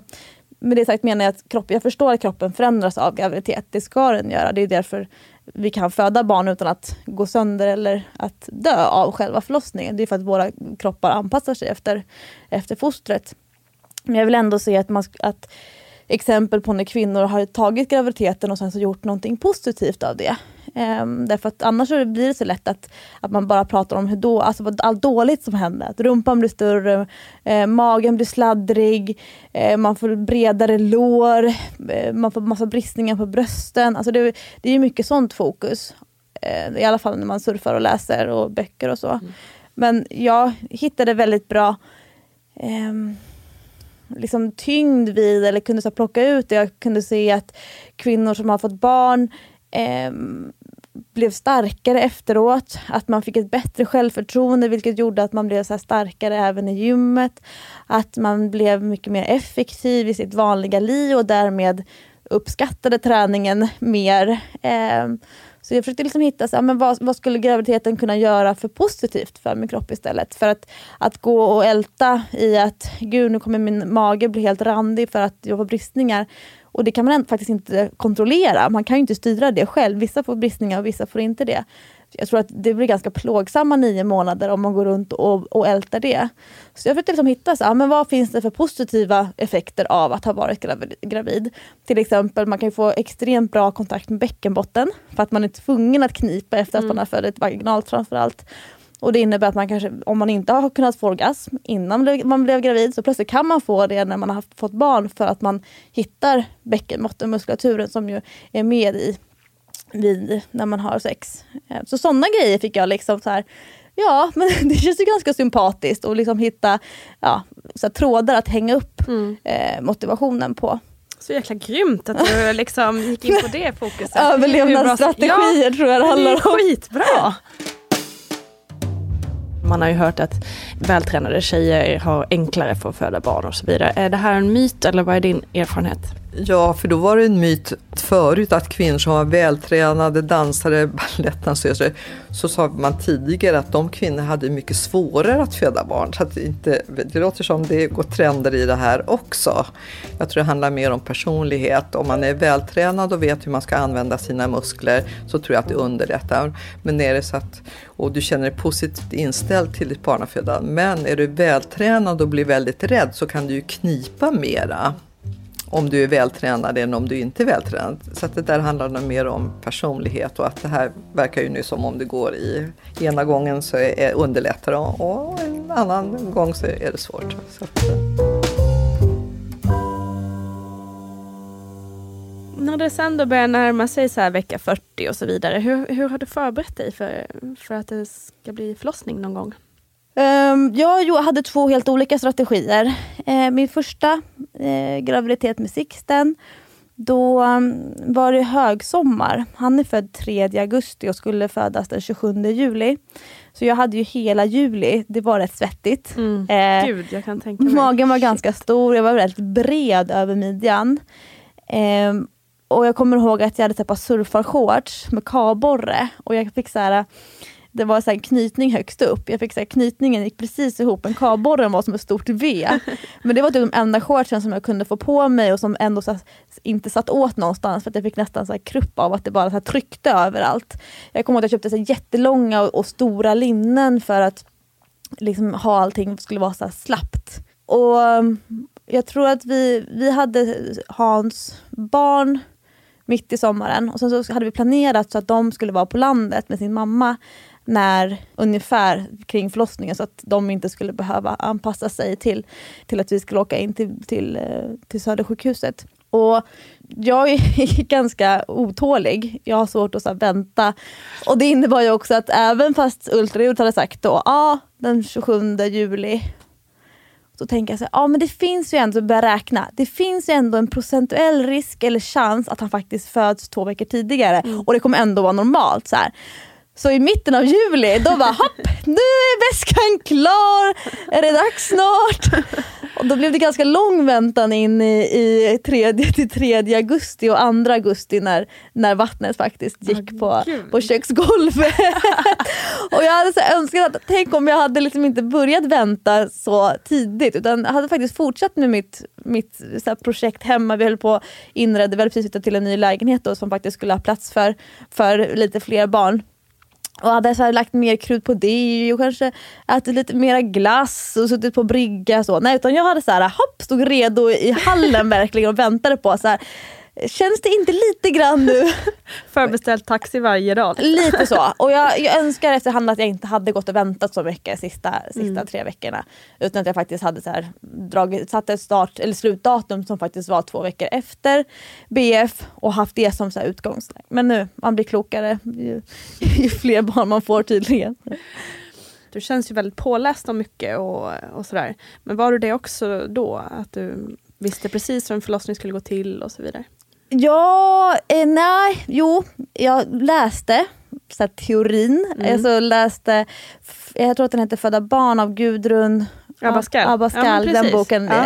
med det sagt menar jag att kropp, jag förstår att kroppen förändras av graviditet. Det ska den göra. Det är därför vi kan föda barn utan att gå sönder eller att dö av själva förlossningen. Det är för att våra kroppar anpassar sig efter, efter fostret. Men jag vill ändå se att, man, att exempel på när kvinnor har tagit graviditeten och sen så gjort någonting positivt av det. Ehm, därför att annars blir det så lätt att, att man bara pratar om hur då, alltså allt dåligt som händer. Att rumpan blir större, eh, magen blir sladdrig, eh, man får bredare lår, eh, man får massa bristningar på brösten. Alltså det, det är mycket sånt fokus. Eh, I alla fall när man surfar och läser och böcker och så. Men jag hittade väldigt bra ehm, liksom tyngd vid eller kunde så plocka ut det. Jag kunde se att kvinnor som har fått barn eh, blev starkare efteråt. Att man fick ett bättre självförtroende vilket gjorde att man blev så här starkare även i gymmet. Att man blev mycket mer effektiv i sitt vanliga liv och därmed uppskattade träningen mer. Eh, så jag försökte liksom hitta så här, men vad, vad skulle graviditeten kunna göra för positivt för min kropp istället. För att, att gå och älta i att gud nu kommer min mage bli helt randig för att jag får bristningar. Och det kan man faktiskt inte kontrollera. Man kan ju inte styra det själv. Vissa får bristningar och vissa får inte det. Jag tror att det blir ganska plågsamma nio månader om man går runt och, och ältar det. Så jag försökte liksom hitta så, men vad finns det för positiva effekter av att ha varit gravid. Till exempel man kan få extremt bra kontakt med bäckenbotten för att man är tvungen att knipa efter att mm. man har fött vaginalt framförallt. Och det innebär att man kanske, om man inte har kunnat få orgasm innan man blev gravid, så plötsligt kan man få det när man har fått barn för att man hittar bäckenbottenmuskulaturen som ju är med i vid när man har sex. Eh, så sådana grejer fick jag liksom så här, ja men det känns ju ganska sympatiskt att liksom hitta ja, så här, trådar att hänga upp mm. eh, motivationen på. Så jäkla grymt att du liksom gick in på det fokuset. Överlevnadsstrategier ja, tror jag det handlar om. Det är skitbra. Man har ju hört att vältränade tjejer har enklare för att föda barn och så vidare. Är det här en myt eller vad är din erfarenhet? Ja, för då var det en myt förut att kvinnor som var vältränade, dansare, balettdansöser, så sa man tidigare att de kvinnor hade mycket svårare att föda barn. Så att det, inte, det låter som det går trender i det här också. Jag tror det handlar mer om personlighet. Om man är vältränad och vet hur man ska använda sina muskler så tror jag att det underlättar. Men är det så att och du känner dig positivt inställd till ditt barnafödande, men är du vältränad och blir väldigt rädd så kan du ju knipa mera om du är vältränad än om du inte är vältränad. Så att det där handlar nog mer om personlighet och att det här verkar ju nu som om det går i ena gången så är det underlättare och en annan gång så är det svårt. Så att, eh. när det sen då börjar närma sig så vecka 40 och så vidare, hur, hur har du förberett dig för, för att det ska bli förlossning någon gång? Um, jag hade två helt olika strategier. Uh, min första uh, graviditet med Sixten, då um, var det högsommar. Han är född 3 augusti och skulle födas den 27 juli. Så jag hade ju hela juli, det var rätt svettigt. Mm. Uh, Gud, jag kan tänka mig. Magen var ganska stor, jag var väldigt bred över midjan. Um, och jag kommer ihåg att jag hade ett par surfarshorts med kaborre och jag fick så här det var så en knytning högst upp. Jag fick så här, knytningen gick precis ihop, en kavborre var som ett stort V. Men det var typ de enda shortsen som jag kunde få på mig och som ändå här, inte satt åt någonstans för att jag fick nästan så här krupp av att det bara så här, tryckte överallt. Jag kommer ihåg att jag köpte så här, jättelånga och, och stora linnen för att liksom, ha allting skulle vara så slappt. Och um, jag tror att vi, vi hade Hans barn mitt i sommaren och sen så hade vi planerat så att de skulle vara på landet med sin mamma när ungefär kring förlossningen så att de inte skulle behöva anpassa sig till, till att vi skulle åka in till, till, eh, till Södersjukhuset. Och jag är ganska otålig. Jag har svårt att så vänta. Och det innebar ju också att även fast ultraljudet hade sagt då, ja den 27 juli så tänker jag så ja men det finns ju ändå, börja räkna, det finns ju ändå en procentuell risk eller chans att han faktiskt föds två veckor tidigare mm. och det kommer ändå vara normalt. Så här. Så i mitten av juli, då var hopp, nu är väskan klar, är det dags snart? Och då blev det ganska lång väntan in i, i tredje till tredje augusti och andra augusti när, när vattnet faktiskt gick på, på köksgolvet. och jag hade så önskat att, tänk om jag hade liksom inte börjat vänta så tidigt utan hade faktiskt fortsatt med mitt, mitt så projekt hemma. Vi höll på att inreda, vi hade precis flyttat till en ny lägenhet då, som faktiskt skulle ha plats för, för lite fler barn. Och hade så lagt mer krut på det och kanske ätit lite mera glass och suttit på brygga. Så. Nej, utan jag hade så här, hopp, stod redo i hallen verkligen och väntade på så här, Känns det inte lite grann nu? Förbeställt taxi varje dag. Lite så. Och jag, jag önskar efterhand att jag inte hade gått och väntat så mycket sista, sista mm. tre veckorna. Utan att jag faktiskt hade så här, dragit, satt ett start, eller slutdatum som faktiskt var två veckor efter BF och haft det som så här utgångsläge. Men nu, man blir klokare ju, ju fler barn man får tydligen. Du känns ju väldigt påläst om mycket och, och sådär. Men var du det också då? Att du visste precis hur en förlossning skulle gå till och så vidare? Ja, eh, nej, jo, jag läste så här, teorin. Mm. Alltså, läste, jag tror att den heter Föda barn av Gudrun Abascal. Abascal. Ja, den boken ja.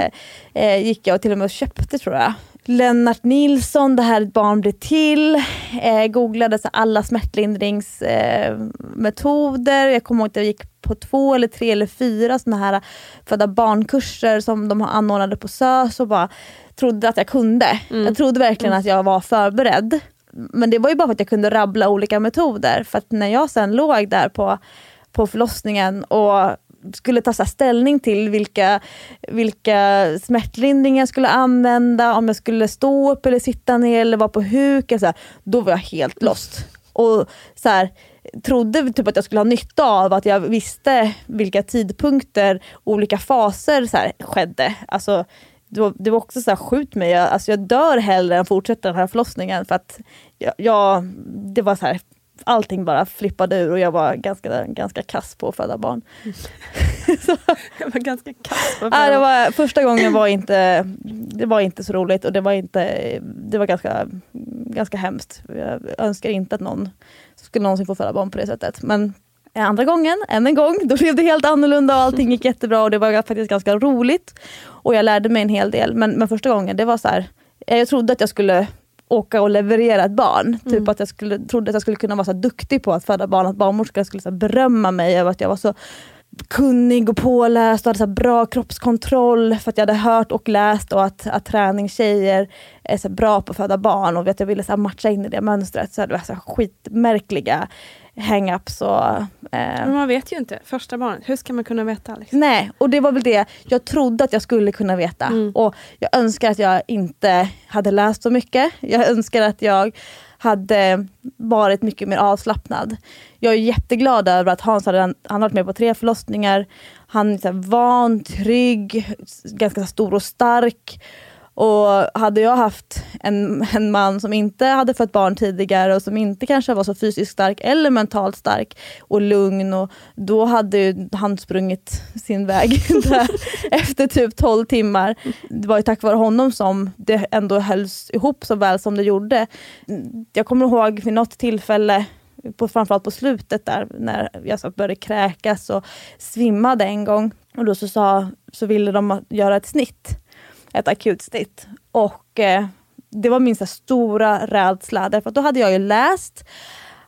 eh, eh gick jag och till och med och köpte tror jag. Lennart Nilsson, det här ett barn blir till. Eh, googlade så alla smärtlindringsmetoder. Eh, jag kommer ihåg att jag gick på två eller tre eller fyra såna här födda barnkurser som de anordnade på SÖS och bara trodde att jag kunde. Mm. Jag trodde verkligen att jag var förberedd. Men det var ju bara för att jag kunde rabbla olika metoder. För att när jag sen låg där på, på förlossningen och skulle ta ställning till vilka, vilka smärtlindringar jag skulle använda, om jag skulle stå upp eller sitta ner eller vara på huk. Så här, då var jag helt lost. Och så här, trodde typ att jag skulle ha nytta av att jag visste vilka tidpunkter olika faser så här, skedde. Alltså, det var, också så här, skjut mig, jag, alltså jag dör hellre än fortsätter den här förlossningen. För att jag, jag, det var så här, allting bara flippade ur och jag var ganska, ganska kass på att föda barn. så, jag var ganska kass på att föda barn. Första gången var inte, det var inte så roligt och det var, inte, det var ganska, ganska hemskt. Jag önskar inte att någon skulle någonsin få föda barn på det sättet. Men andra gången, än en gång, då blev det helt annorlunda och allting gick jättebra och det var faktiskt ganska roligt. Och jag lärde mig en hel del. Men, men första gången, det var så här, jag trodde att jag skulle åka och leverera ett barn. Typ mm. att jag skulle, trodde att jag skulle kunna vara så duktig på att föda barn, att barnmorskan skulle så berömma mig över att jag var så kunnig och påläst och hade så bra kroppskontroll för att jag hade hört och läst och att, att träningstjejer är så bra på att föda barn och att jag ville så matcha in i det mönstret. Så det var så skitmärkliga hang-ups och... Eh... Man vet ju inte. Första barnet, hur ska man kunna veta? Liksom? Nej, och det var väl det jag trodde att jag skulle kunna veta. Mm. Och jag önskar att jag inte hade läst så mycket. Jag önskar att jag hade varit mycket mer avslappnad. Jag är jätteglad över att Hans hade, han varit med på tre förlossningar. Han är så van, trygg, ganska stor och stark. Och hade jag haft en, en man som inte hade fött barn tidigare och som inte kanske var så fysiskt stark eller mentalt stark och lugn, och då hade han sprungit sin väg där efter typ 12 timmar. Det var ju tack vare honom som det ändå hölls ihop så väl som det gjorde. Jag kommer ihåg vid något tillfälle på, framförallt på slutet där när jag började kräkas och svimmade en gång. Och då så, sa, så ville de göra ett snitt ett akutsnitt. Och eh, det var min så stora rädsla, därför att då hade jag ju läst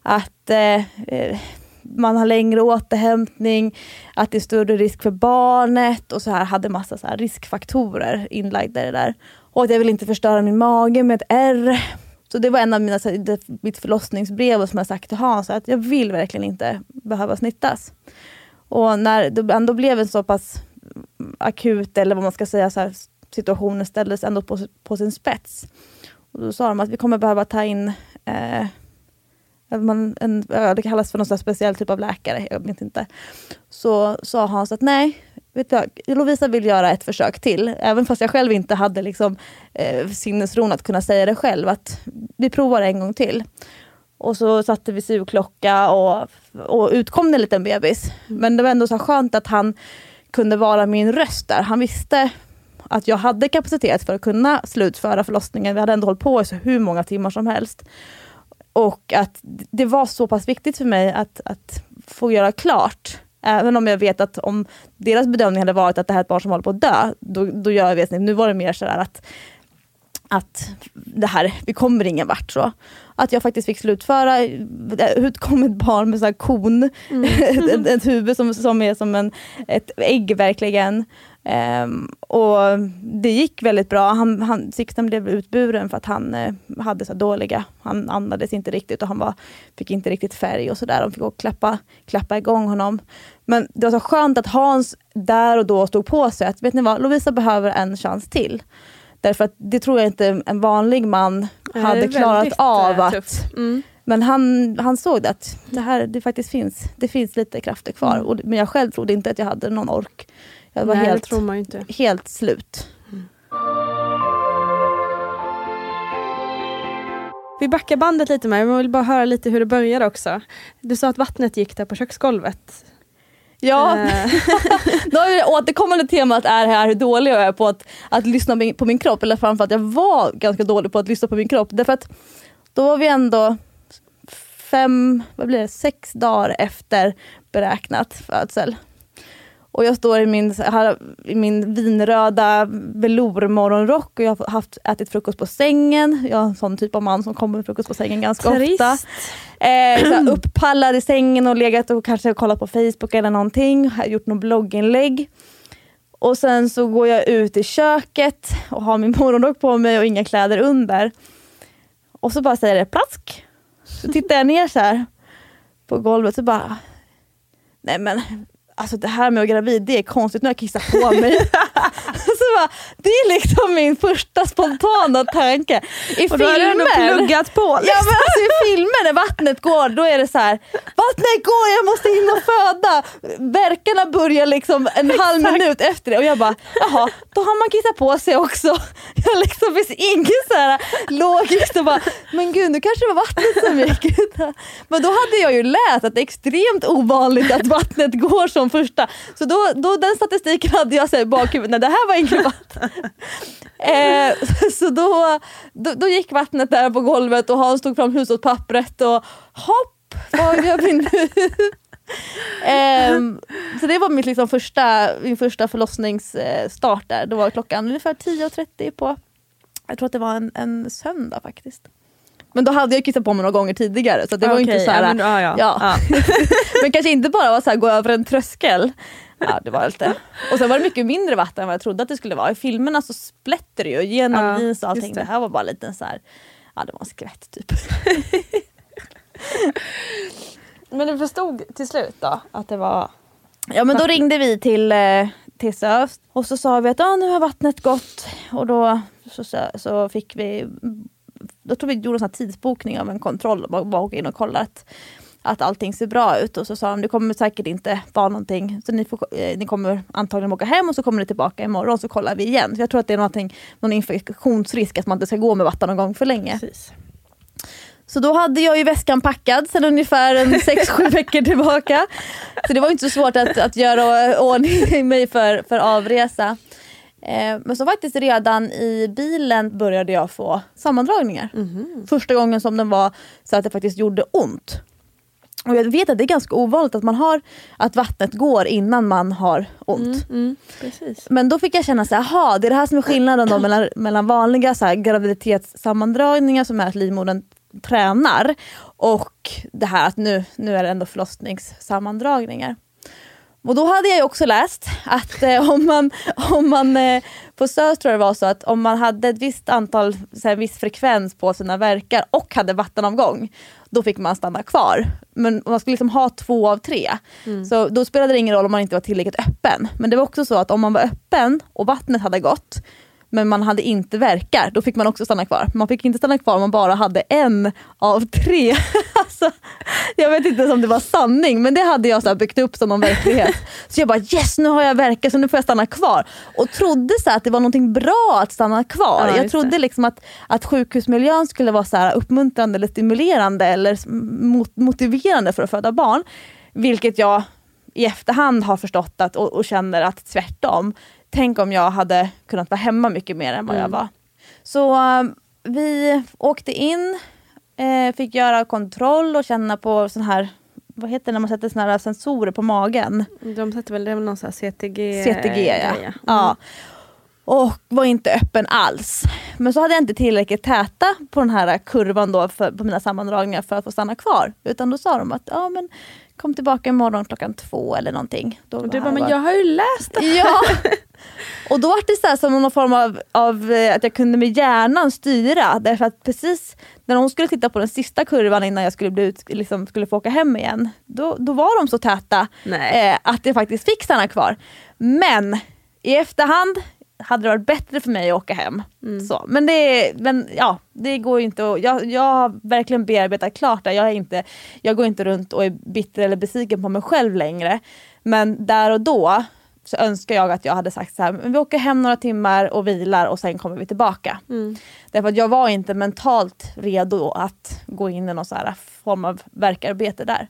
att eh, eh, man har längre återhämtning, att det är större risk för barnet och så här hade massa så riskfaktorer inlagda i det där. Och att jag vill inte förstöra min mage med ett R. Så det var en av mina, så, här, mitt förlossningsbrev som jag sagt till Hans, att jag vill verkligen inte behöva snittas. Och när det ändå blev en så pass akut, eller vad man ska säga, så här, situationen ställdes ändå på, på sin spets. Och då sa de att vi kommer behöva ta in eh, man, en, det kallas för någon speciell typ av läkare, jag vet inte. Så sa Hans att nej, vet du, Lovisa vill göra ett försök till. Även fast jag själv inte hade liksom, eh, sinnesron att kunna säga det själv. Att vi provar en gång till. Och så satte vi sugklocka och, och utkom en liten bebis. Mm. Men det var ändå så skönt att han kunde vara min röst där. Han visste att jag hade kapacitet för att kunna slutföra förlossningen. Vi hade ändå hållit på i så hur många timmar som helst. Och att det var så pass viktigt för mig att, att få göra klart. Även om jag vet att om deras bedömning hade varit att det här är ett barn som håller på att dö, då, då gör vi det. Nu var det mer sådär att, att det här, vi kommer ingen vart. Så. Att jag faktiskt fick slutföra, ut kom ett barn med så kon, mm. ett, ett, huvud som, som är som en, ett ägg verkligen. Um, och det gick väldigt bra. Han, han, Sixten blev utburen för att han uh, hade så dåliga, han andades inte riktigt och han var, fick inte riktigt färg och sådär. De fick gå klappa, klappa igång honom. Men det var så skönt att Hans där och då stod på sig att, vet ni vad, Lovisa behöver en chans till. Därför att det tror jag inte en vanlig man hade klarat av. att mm. Men han, han såg att det här det faktiskt finns, det finns lite krafter kvar. Mm. Och, men jag själv trodde inte att jag hade någon ork jag var Nej, helt, tror man inte. helt slut. Mm. Vi backar bandet lite med, jag vill bara höra lite hur det började också. Du sa att vattnet gick där på köksgolvet. Ja, eh. då är det återkommande temat är här hur dålig jag är på att, att lyssna på min kropp. Eller framförallt jag var ganska dålig på att lyssna på min kropp. Därför att då var vi ändå fem, vad blir det, sex dagar efter beräknat födsel. Och jag står i min, här, i min vinröda velourmorgonrock och jag har haft, ätit frukost på sängen. Jag är en sån typ av man som kommer med frukost på sängen ganska Trist. ofta. Eh, så här, upppallad i sängen och legat och kanske kollat på Facebook eller någonting. Har gjort något blogginlägg. Och sen så går jag ut i köket och har min morgonrock på mig och inga kläder under. Och så bara säger det plask. Så tittar jag ner så här på golvet så bara, nej men alltså det här med att vara gravid, det är konstigt, nu har jag kissat på mig. bara, det är liksom min första spontana tanke. I Och då har du ändå filmer- pluggat på. Ja men alltså i filmer när vattnet går, då är det så här. Vattnet går, jag måste hinna föda. Verkarna börjar liksom en halv minut efter det och jag bara, jaha, då har man kissat på sig också. Jag liksom finns inget så här logiskt och bara, men gud nu kanske det var vattnet som gick ut. Men då hade jag ju läst att det är extremt ovanligt att vattnet går som första. Så då, då den statistiken hade jag i bakhuvudet, nej det här var inget vatten. Eh, så då, då, då gick vattnet där på golvet och Hans tog fram hushållspappret och hopp, vad gör vi nu? Ehm, så det var mitt liksom första, min första förlossningsstart där. Då var klockan ungefär 10.30 på, jag tror att det var en, en söndag faktiskt. Men då hade jag kissat på mig några gånger tidigare så det var ju inte Okej, så här, ja, men- ja, ja. ja. men kanske inte bara var så här, gå över en tröskel. Ja, det var lite. Och sen var det mycket mindre vatten än vad jag trodde att det skulle vara. I filmerna så splätter det ju genom Ja, jeans och allting. Det. det. här var bara lite så här, ja det var en skvätt typ. Men du förstod till slut då att det var... Ja men då ringde vi till, eh, till och så sa vi att ah, nu har vattnet gått och då så, så, fick vi, då tror vi gjorde en tidsbokning av en kontroll och bara, bara åka in och kolla att, att allting ser bra ut och så sa de det kommer säkert inte vara någonting så ni, får, eh, ni kommer antagligen åka hem och så kommer ni tillbaka imorgon så kollar vi igen. Så jag tror att det är någon infektionsrisk att man inte ska gå med vatten någon gång för länge. Precis. Så då hade jag ju väskan packad sedan ungefär en 6-7 veckor tillbaka. Så det var inte så svårt att, att göra ordning mig för, för avresa. Eh, men så faktiskt redan i bilen började jag få sammandragningar. Första gången som den var så att det faktiskt gjorde ont. Och jag vet att det är ganska ovanligt att man har att vattnet går innan man har ont. Mm, precis. Men då fick jag känna så här, aha, det är det här som är skillnaden då mellan, mellan vanliga så här, graviditetssammandragningar som är att livmodern tränar och det här att nu, nu är det ändå förlossningssammandragningar. Och då hade jag ju också läst att eh, om man, om man eh, på SÖS tror jag det var så att om man hade ett visst antal, så här, viss frekvens på sina verkar och hade vattenavgång, då fick man stanna kvar. Men man skulle liksom ha två av tre. Så då spelade det ingen roll om man inte var tillräckligt öppen. Men det var också så att om man var öppen och vattnet hade gått, men man hade inte verkar, då fick man också stanna kvar. Man fick inte stanna kvar om man bara hade en av tre. alltså, jag vet inte ens om det var sanning, men det hade jag så byggt upp som någon verklighet. Så jag bara yes, nu har jag verkar så nu får jag stanna kvar. Och trodde så att det var någonting bra att stanna kvar. Ja, jag trodde liksom att, att sjukhusmiljön skulle vara så här uppmuntrande eller stimulerande eller mot, motiverande för att föda barn. Vilket jag i efterhand har förstått att, och, och känner att tvärtom. Tänk om jag hade kunnat vara hemma mycket mer än vad jag var. Så eh, vi åkte in, eh, fick göra kontroll och känna på sån här, vad heter det när man sätter såna här sensorer på magen? De sätter väl det är väl någon sån här CTG? CTG ja. grej, ja. Och var inte öppen alls. Men så hade jag inte tillräckligt täta på den här kurvan då för, på mina sammandragningar för att få stanna kvar. Utan då sa de att ja, men kom tillbaka imorgon klockan två eller någonting. Då Och du bara, men var- jag har ju läst det. Ja. Och då var det så här som någon form av, av eh, att jag kunde med hjärnan styra. Därför att precis när hon skulle titta på den sista kurvan innan jag skulle, bli ut, liksom, skulle få åka hem igen. Då, då var de så täta eh, att jag faktiskt fick stanna kvar. Men i efterhand hade det varit bättre för mig att åka hem. Så. Men, det, men ja, det går inte att, jag, jag har verkligen bearbetat klart det. Jag, är inte, jag går inte runt och är bitter eller besviken på mig själv längre. Men där och då så önskar jag att jag hade sagt så här, men vi åker hem några timmar och vilar och sen kommer vi tillbaka. Därför att jag var inte mentalt redo att gå in i någon så här form av verkarbete där.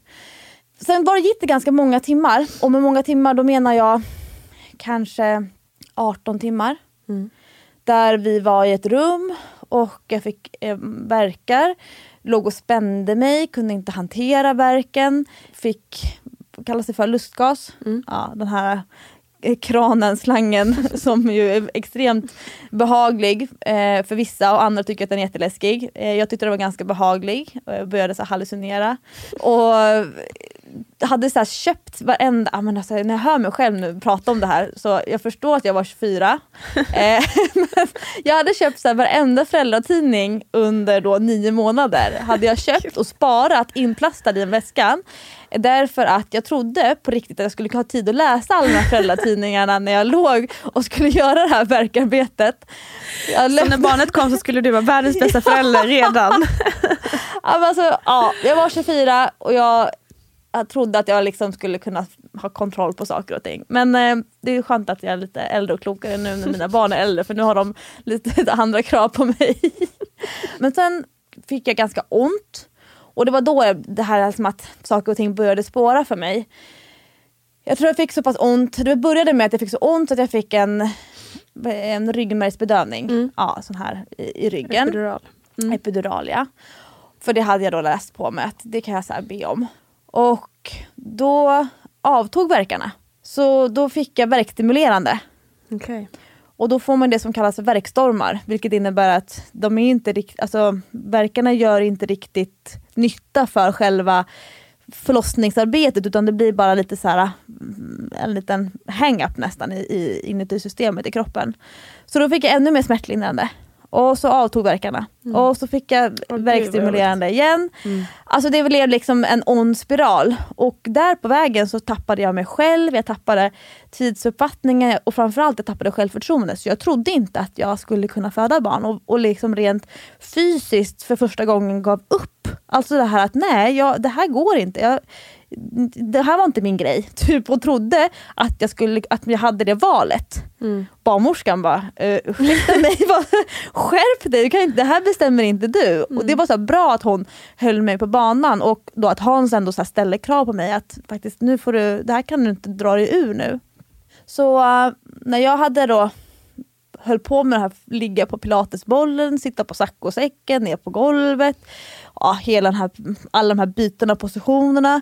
Sen var det, gick det ganska många timmar och med många timmar då menar jag kanske 18 timmar. Där vi var i ett rum och jag fick eh, verkar, låg och spände mig, kunde inte hantera verken, fick, kallas det för, lustgas? Ja, den här kranen, slangen, som ju är extremt behaglig eh, för vissa och andra tycker att den är jätteläskig. Eh, jag tyckte den var ganska behaglig och jag började så hallucinera. Och hade så köpt varenda, ah, men alltså, när jag hör mig själv nu prata om det här så jag förstår att jag var 24. eh, jag hade köpt så här, varenda föräldratidning under då nio månader. Hade jag köpt och sparat inplastad i en väska. Därför att jag trodde på riktigt att jag skulle ha tid att läsa alla de här föräldratidningarna när jag låg och skulle göra det här verkarbetet. Jag så när barnet kom så skulle du vara världens bästa förälder redan? alltså, ja, jag var 24 och jag jag trodde att jag liksom skulle kunna ha kontroll på saker och ting. Men eh, det är skönt att jag är lite äldre och klokare nu när mina barn är äldre för nu har de lite andra krav på mig. Men sen fick jag ganska ont och det var då det här som att saker och ting började spåra för mig. Jag tror jag fick så pass ont, det började med att jag fick så ont att jag fick en, en ryggmärgsbedövning. Mm. Ja, sån här i, i ryggen. Epidural. Mm. Epidural ja. För det hade jag då läst på mig att det kan jag så be om. Och då avtog verkarna. Så då fick jag verkstimulerande. Okay. Och då får man det som kallas för verkstormar, vilket innebär att de är inte rikt, alltså, verkarna gör inte riktigt nytta för själva förlossningsarbetet utan det blir bara lite så här, mm, en liten hang-up nästan i, i, inuti systemet i kroppen. Så då fick jag ännu mer smärtlindrande. Och så avtog verkarna. Mm. Och så fick jag oh, verkstimulerande igen. Mm. Alltså det blev liksom en ond spiral. Och där på vägen så tappade jag mig själv, jag tappade tidsuppfattningen och framförallt jag tappade självförtroende. Så jag trodde inte att jag skulle kunna föda barn. Och, och liksom rent fysiskt för första gången gav upp. Alltså det här att nej, jag, det här går inte. Jag, det här var inte min grej. Typ, och trodde att jag, skulle, att jag hade det valet. Mm. Barnmorskan bara, uh, ursäkta mig, skärp dig, du kan inte, det här bestämmer inte du. Mm. Och Det var så bra att hon höll mig på banan och då att Hans ändå så ställde krav på mig att faktiskt nu får du, det här kan du inte dra dig ur nu. Så uh, när jag hade då höll på med det här, ligga på pilatesbollen, sitta på saccosäcken, ner på golvet. Ja, hela den här, alla de här bytena positionerna.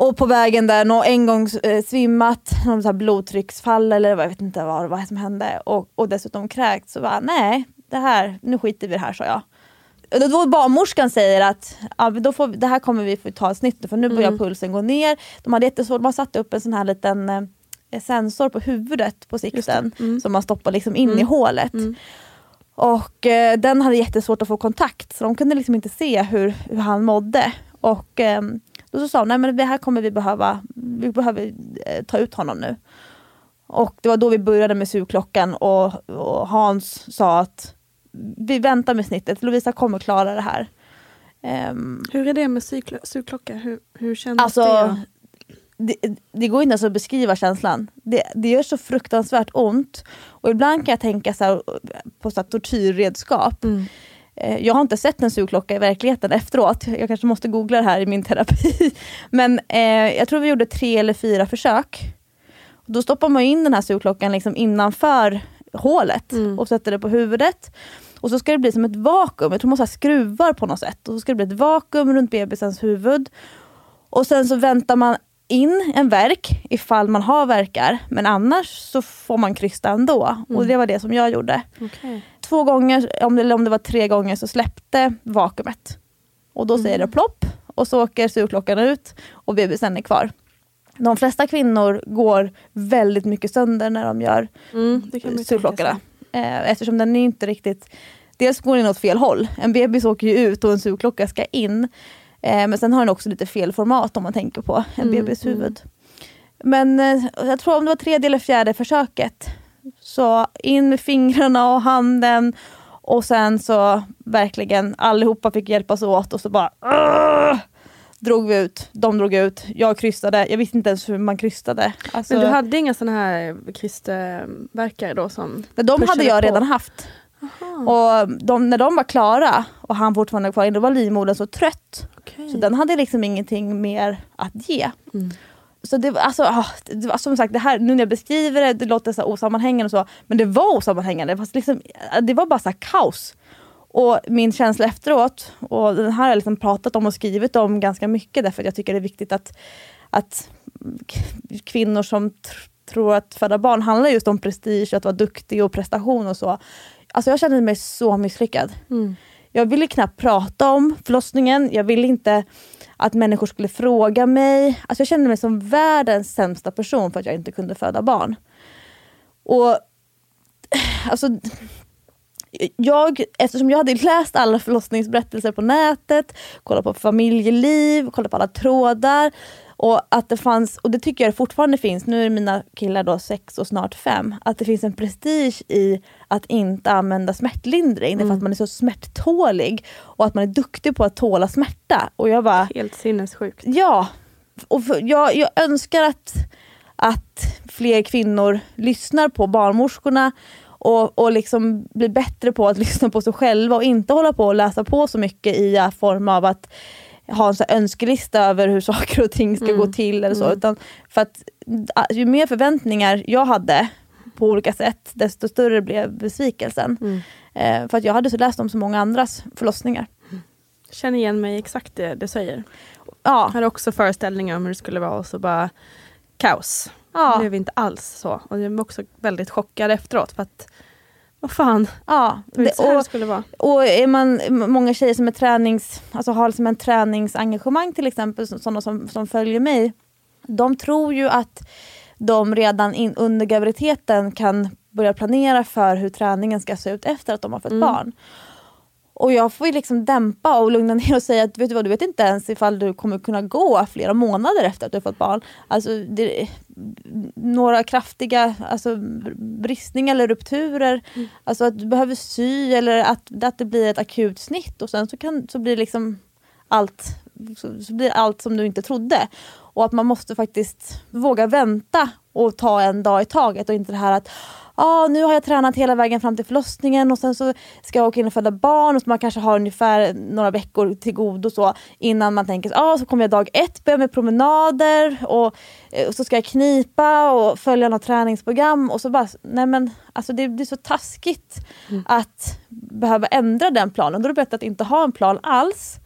Och på vägen där, nå, en gång eh, svimmat, någon så här blodtrycksfall eller jag vet inte vad, vad som hände. Och, och dessutom kräkt. Så bara, nej, det här, nu skiter vi i det här sa jag. Då barnmorskan säger att ja, då får, det här kommer vi få ta ett snitt för nu börjar mm. pulsen gå ner. De hade jättesvårt, man satte upp en sån här liten eh, sensor på huvudet på sikten mm. som man stoppar liksom in mm. i hålet. Mm. Och eh, den hade jättesvårt att få kontakt så de kunde liksom inte se hur, hur han mådde. Och eh, då så sa hon, nej men det här kommer vi behöva, vi behöver eh, ta ut honom nu. Och det var då vi började med sugklockan och, och Hans sa att vi väntar med snittet, Lovisa kommer klara det här. Um, hur är det med sugklocka? Hur, hur kändes alltså, det? Det, det, går inte ens att beskriva känslan. Det, det gör så fruktansvärt ont. Och ibland kan jag tänka så här, på så här tortyrredskap. Mm. Eh, jag har inte sett en sugklocka i verkligheten efteråt. Jag kanske måste googla det här i min terapi. Men eh, jag tror vi gjorde tre eller fyra försök. Då stoppar man in den här sugklockan liksom innanför hålet mm. och sätter det på huvudet. Och så ska det bli som ett vakuum. Jag tror man ha skruvar på något sätt. Och så ska det bli ett vakuum runt bebisens huvud. Och sen så väntar man in en verk ifall man har verkar. Men annars så får man krysta ändå. Mm. Och det var det som jag gjorde. Okay två gånger, om det, eller om det var tre gånger, så släppte vakuumet. Och då säger det mm. plopp och så åker surklockan ut och bebisen är kvar. De flesta kvinnor går väldigt mycket sönder när de gör mm, surklockorna. Eh, eftersom den är inte riktigt... Dels går den åt fel håll. En bebis åker ju ut och en surklocka ska in. Eh, men sen har den också lite fel format om man tänker på en mm, bebis mm. huvud. Men eh, jag tror om det var tredje eller fjärde försöket så in med fingrarna och handen och sen så verkligen allihopa fick hjälpas åt och så bara uh, drog vi ut. De drog ut, jag krystade. Jag visste inte ens hur man krystade. Alltså, Men du hade inga såna här krystverkare då? Som de hade jag på. redan haft. Aha. Och de, när de var klara och han fortfarande var kvar, då var livmodern så trött. Okay. Så den hade liksom ingenting mer att ge. Mm. Så det, alltså, ah, det var som sagt, det här, nu när jag beskriver det, det låter så osammanhängande och så, men det var osammanhängande. Fast liksom, eh, det var bara så kaos. Och min känsla efteråt, och den här har jag liksom pratat om och skrivit om ganska mycket därför att jag tycker det är viktigt att, att kvinnor som tror att föda barn handlar just om prestige, att vara duktig och prestation och så. Alltså jag kände mig så misslyckad. Mm. Jag ville knappt prata om förlossningen, jag ville inte att människor skulle fråga mig. Alltså jag kände mig som världens sämsta person för att jag inte kunde föda barn. Och eh, alltså, jag, eftersom jag hade läst alla förlossningsberättelser på nätet, kollat på familjeliv, kollat på alla trådar. Och att det fanns, och det tycker jag fortfarande finns, nu är mina killar då sex och snart fem, att det finns en prestige i att inte använda smärtlindring. Mm. För att man är så smärttålig och att man är duktig på att tåla smärta. Och jag bara... Helt sinnessjukt. Ja. Och för, jag, jag önskar att, att fler kvinnor lyssnar på barnmorskorna och, och liksom bli bättre på att lyssna på sig själva och inte hålla på och läsa på så mycket i form av att ha en så önskelista över hur saker och ting ska mm. gå till. eller så. Mm. Utan för att ju mer förväntningar jag hade på olika sätt, desto större blev besvikelsen. Mm. Eh, för att jag hade så läst om så många andras förlossningar. Jag känner igen mig exakt det du säger. Ja. Jag hade också föreställningar om hur det skulle vara och så bara kaos. Ja. Det blev inte alls så. Och jag var också väldigt chockad efteråt. för att vad fan, ja, det, det, och, det skulle vara. Och är man många tjejer som är tränings, alltså har liksom en träningsengagemang till exempel, sådana som, som följer mig. De tror ju att de redan in, under graviditeten kan börja planera för hur träningen ska se ut efter att de har fått mm. barn. Och jag får liksom dämpa och lugna ner och säga att vet du, vad, du vet inte ens ifall du kommer kunna gå flera månader efter att du har fått barn. Alltså, det, några kraftiga alltså, bristningar eller rupturer, mm. alltså att du behöver sy eller att, att det blir ett akut snitt och sen så, kan, så blir liksom allt så, så blir allt som du inte trodde. Och att man måste faktiskt våga vänta och ta en dag i taget och inte det här att ah, nu har jag tränat hela vägen fram till förlossningen och sen så ska jag åka in och föda barn och så man kanske har ungefär några veckor till godo så innan man tänker ah, så kommer jag dag ett börja med promenader och, eh, och, så ska jag knipa och följa något träningsprogram och så bara, nej men alltså det blir så taskigt mm. att behöva ändra den planen. Då är det bättre att inte ha en plan alls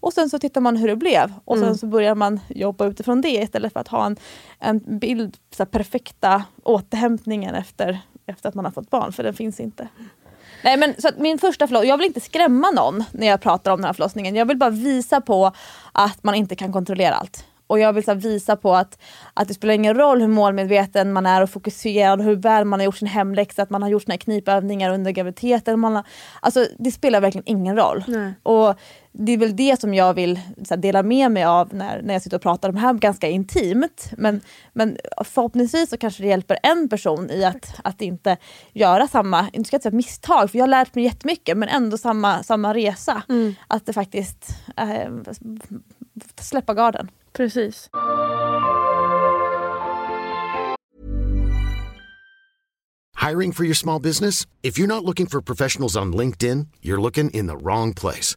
och sen så tittar man hur det blev och mm. sen så börjar man jobba utifrån det istället för att ha en, en bild, så perfekta återhämtningen efter, efter att man har fått barn, för den finns inte. Nej men så min första förlossning, jag vill inte skrämma någon när jag pratar om den här förlossningen. Jag vill bara visa på att man inte kan kontrollera allt. Och jag vill så visa på att, att det spelar ingen roll hur målmedveten man är och fokuserad, hur väl man har gjort sin hemläxa, att man har gjort sina knipövningar under graviditeten. Man har, alltså, det spelar verkligen ingen roll. Nej. Och det är väl det som jag vill här, dela med mig av när, när jag sitter och pratar om det här ganska intimt. Men, men förhoppningsvis så kanske det hjälper en person i att, att inte göra samma, inte ska jag säga misstag, för jag har lärt mig jättemycket, men ändå samma, samma resa. Mm. Att det faktiskt, äh, släppa garden. Precis. Hiring for your small business? If you're not looking for professionals on LinkedIn, you're looking in the wrong place.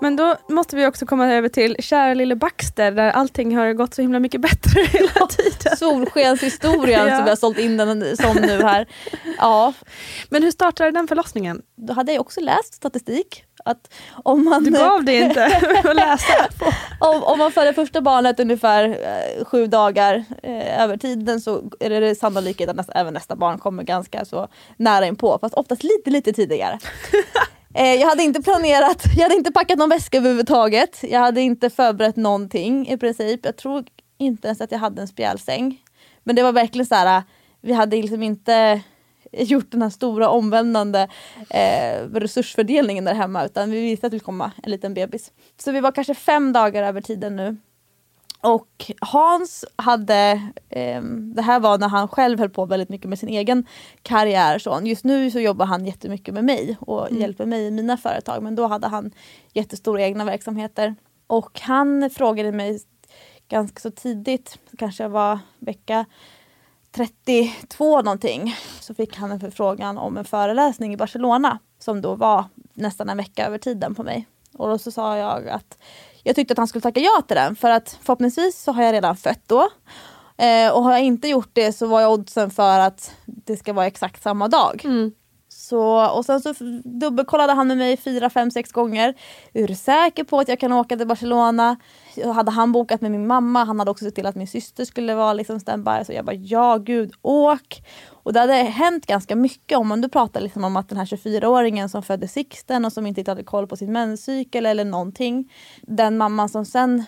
Men då måste vi också komma över till kära lille Baxter där allting har gått så himla mycket bättre hela tiden. Solskenshistorien Ja. som vi har sålt in den som nu här. Ja, Men hur startade den förlossningen? då hade jag också läst statistik. Att om man, Du gav dig inte att läsa. om, om man föder första barnet ungefär eh, sju dagar eh, över tiden så är det sannolikhet att nästa, även nästa barn kommer ganska så nära inpå. Fast oftast lite lite tidigare. Eh, jag hade inte planerat, jag hade inte packat någon väska överhuvudtaget. Jag hade inte förberett någonting i princip. Jag tror inte ens att jag hade en spjälsäng. Men det var verkligen så här, eh, vi hade liksom inte gjort den här stora omvändande eh, resursfördelningen där hemma utan vi visste att det skulle komma en liten bebis. Så vi var kanske fem dagar över tiden nu. Och Hans hade, ehm, det här var när han själv höll på väldigt mycket med sin egen karriär. Så just nu så jobbar han jättemycket med mig och hjälper mig i mina företag. Men då hade han jättestora egna verksamheter. Och han frågade mig ganska så tidigt, kanske var vecka 32 någonting, så fick han en förfrågan om en föreläsning i Barcelona som då var nästan en vecka över tiden på mig. Och då så sa jag att jag tyckte att han skulle tacka ja till den för att förhoppningsvis så har jag redan fött då. Eh, och har jag inte gjort det så var jag oddsen för att det ska vara exakt samma dag. Mm. Så, och sen så dubbelkollade han med mig fyra, fem, sex gånger. Är du säker på att jag kan åka till Barcelona? Jag hade han bokat med min mamma. Han hade också sett till att min syster skulle vara liksom standby. Så jag bara ja gud, åk! Och det hade hänt ganska mycket. Om man då pratar liksom om att den här 24-åringen som födde Sixten och som inte hade koll på sin menscykel eller någonting. Den mamman som sen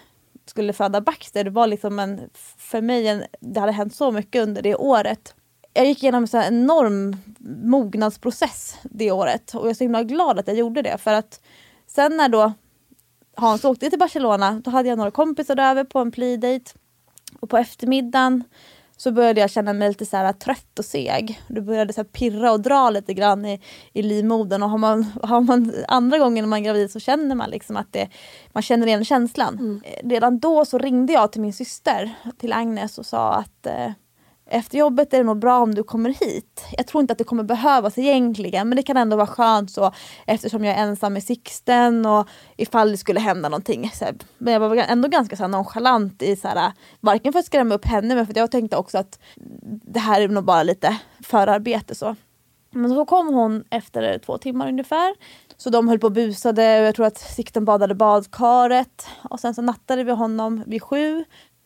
skulle föda Baxter, det var liksom en, för mig, en, det hade hänt så mycket under det året. Jag gick igenom en enorm mognadsprocess det året och jag är så himla glad att jag gjorde det för att sen när då Hans åkte till Barcelona då hade jag några kompisar över på en playdate och på eftermiddagen så började jag känna mig lite så här trött och seg. Det började så här pirra och dra lite grann i, i livmodern och har man, har man andra gången när man är gravid så känner man liksom att det, man känner igen känslan. Eh, Redan då så ringde jag till min syster, till Agnes och sa att eh, efter jobbet är det nog bra om du kommer hit. Jag tror inte att det kommer behövas egentligen men det kan ändå vara skönt så eftersom jag är ensam med Sixten och ifall det skulle hända någonting. Så här, men jag var ändå ganska så här, nonchalant i så här, varken för att skrämma upp henne men för att jag tänkte också att det här är nog bara lite förarbete så. Men så kom hon efter två timmar ungefär. Så de höll på och busade och jag tror att Sixten badade badkaret. Och sen så nattade vi honom vid sju.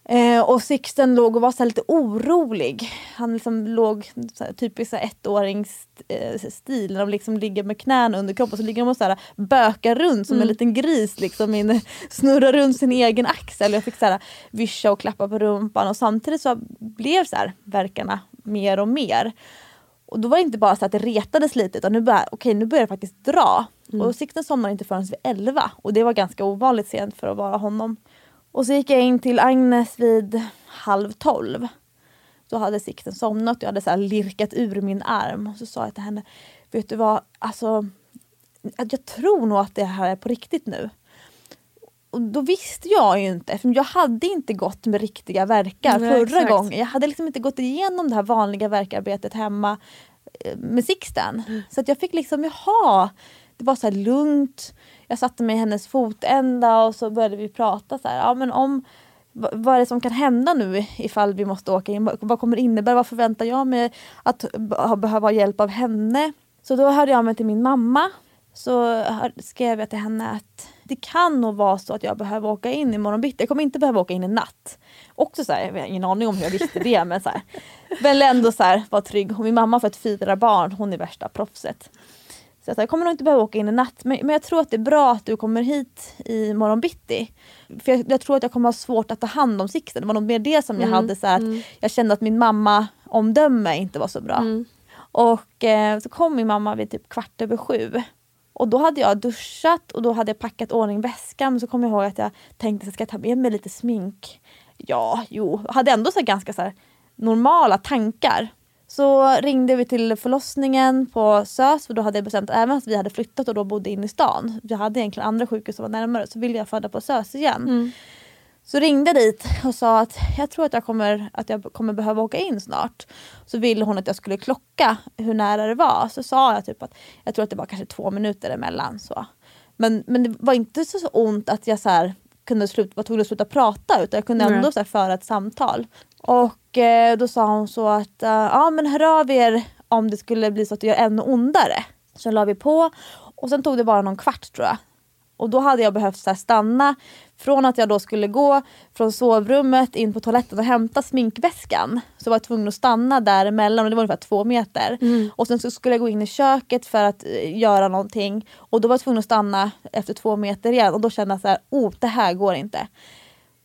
Eh, och Sixten låg och var så lite orolig. Han liksom låg så här, typiskt så här ettårings eh. När de liksom ligger med knäna under kroppen så ligger de och så här, bökar runt som en liten gris. Liksom, in, snurrar runt sin egen axel. Jag fick så här, vischa och klappa på rumpan och samtidigt så blev så här, verkarna mer och mer. Och då var det inte bara så att det retades lite utan nu började, okay, nu började det faktiskt dra. Och Sixten somnade inte förrän vid 11 och det var ganska ovanligt sent för att vara honom. Och så gick jag in till Agnes vid halv tolv. Då hade Sixten somnat och jag hade så lirkat ur min arm. Och så sa jag till henne, vet du vad, alltså jag tror nog att det här är på riktigt nu. Och då visste jag ju inte, för jag hade inte gått med riktiga verkar Nej, förra exakt. gången. Jag hade liksom inte gått igenom det här vanliga verkarbetet hemma eh, med Sixten. Mm. Så att jag fick liksom, jaha, det var så lugnt. Jag satte mig i hennes fotända och så började vi prata så här, ja men om vad är det som kan hända nu ifall vi måste åka in? Vad- kommer det innebära? Vad förväntar jag mig att behöva ha hjälp av henne? Så då hörde jag mig till min mamma så skrev jag till henne att det kan nog vara så att jag behöver åka in imorgon bitti. Jag kommer inte behöva åka in i natt. Också så här, jag har ingen aning om hur jag visste det men så här. Väl ändå så här, vara trygg. Och min mamma har ett fyra barn, hon är värsta proffset. Så jag, sa, jag kommer nog inte behöva åka in i natt men, men jag tror att det är bra att du kommer hit i morgon bitti. För jag, jag tror att jag kommer ha svårt att ta hand om Sixten. Det var nog mer det som jag hade så här, att jag kände att min mamma omdöme inte var så bra. Och eh, så kom min mamma vid typ kvart över sju. Och då hade jag duschat och då hade jag packat ordning väskan. Men så kom jag ihåg att jag tänkte, ska jag ta med mig lite smink? Ja, jo. Jag hade ändå så här ganska så här normala tankar. Så ringde vi till förlossningen på SÖS för då hade jag bestämt även att vi hade flyttat och då bodde inne i stan. Jag hade egentligen andra sjukhus som var närmare så ville jag föda på SÖS igen. Så ringde jag dit och sa att jag tror att jag, kommer, att jag kommer behöva åka in snart. Så ville hon att jag skulle klocka hur nära det var. Så sa jag typ att jag tror att det var kanske två minuter emellan. Så. Men, men det var inte så, så ont att jag så här, kunde sluta, var tvungen att sluta prata utan jag kunde ändå så här, föra ett samtal. Och eh, då sa hon så att eh, ja men hör av er om det skulle bli så att det gör ännu ondare. Så la vi på och sen tog det bara någon kvart tror jag. Och då hade jag behövt så här stanna från att jag då skulle gå från sovrummet in på toaletten och hämta sminkväskan. Så var jag tvungen att stanna däremellan och det var ungefär två meter. Och sen så skulle jag gå in i köket för att eh, göra någonting. Och då var jag tvungen att stanna efter två meter igen och då kände jag så här, oh det här går inte.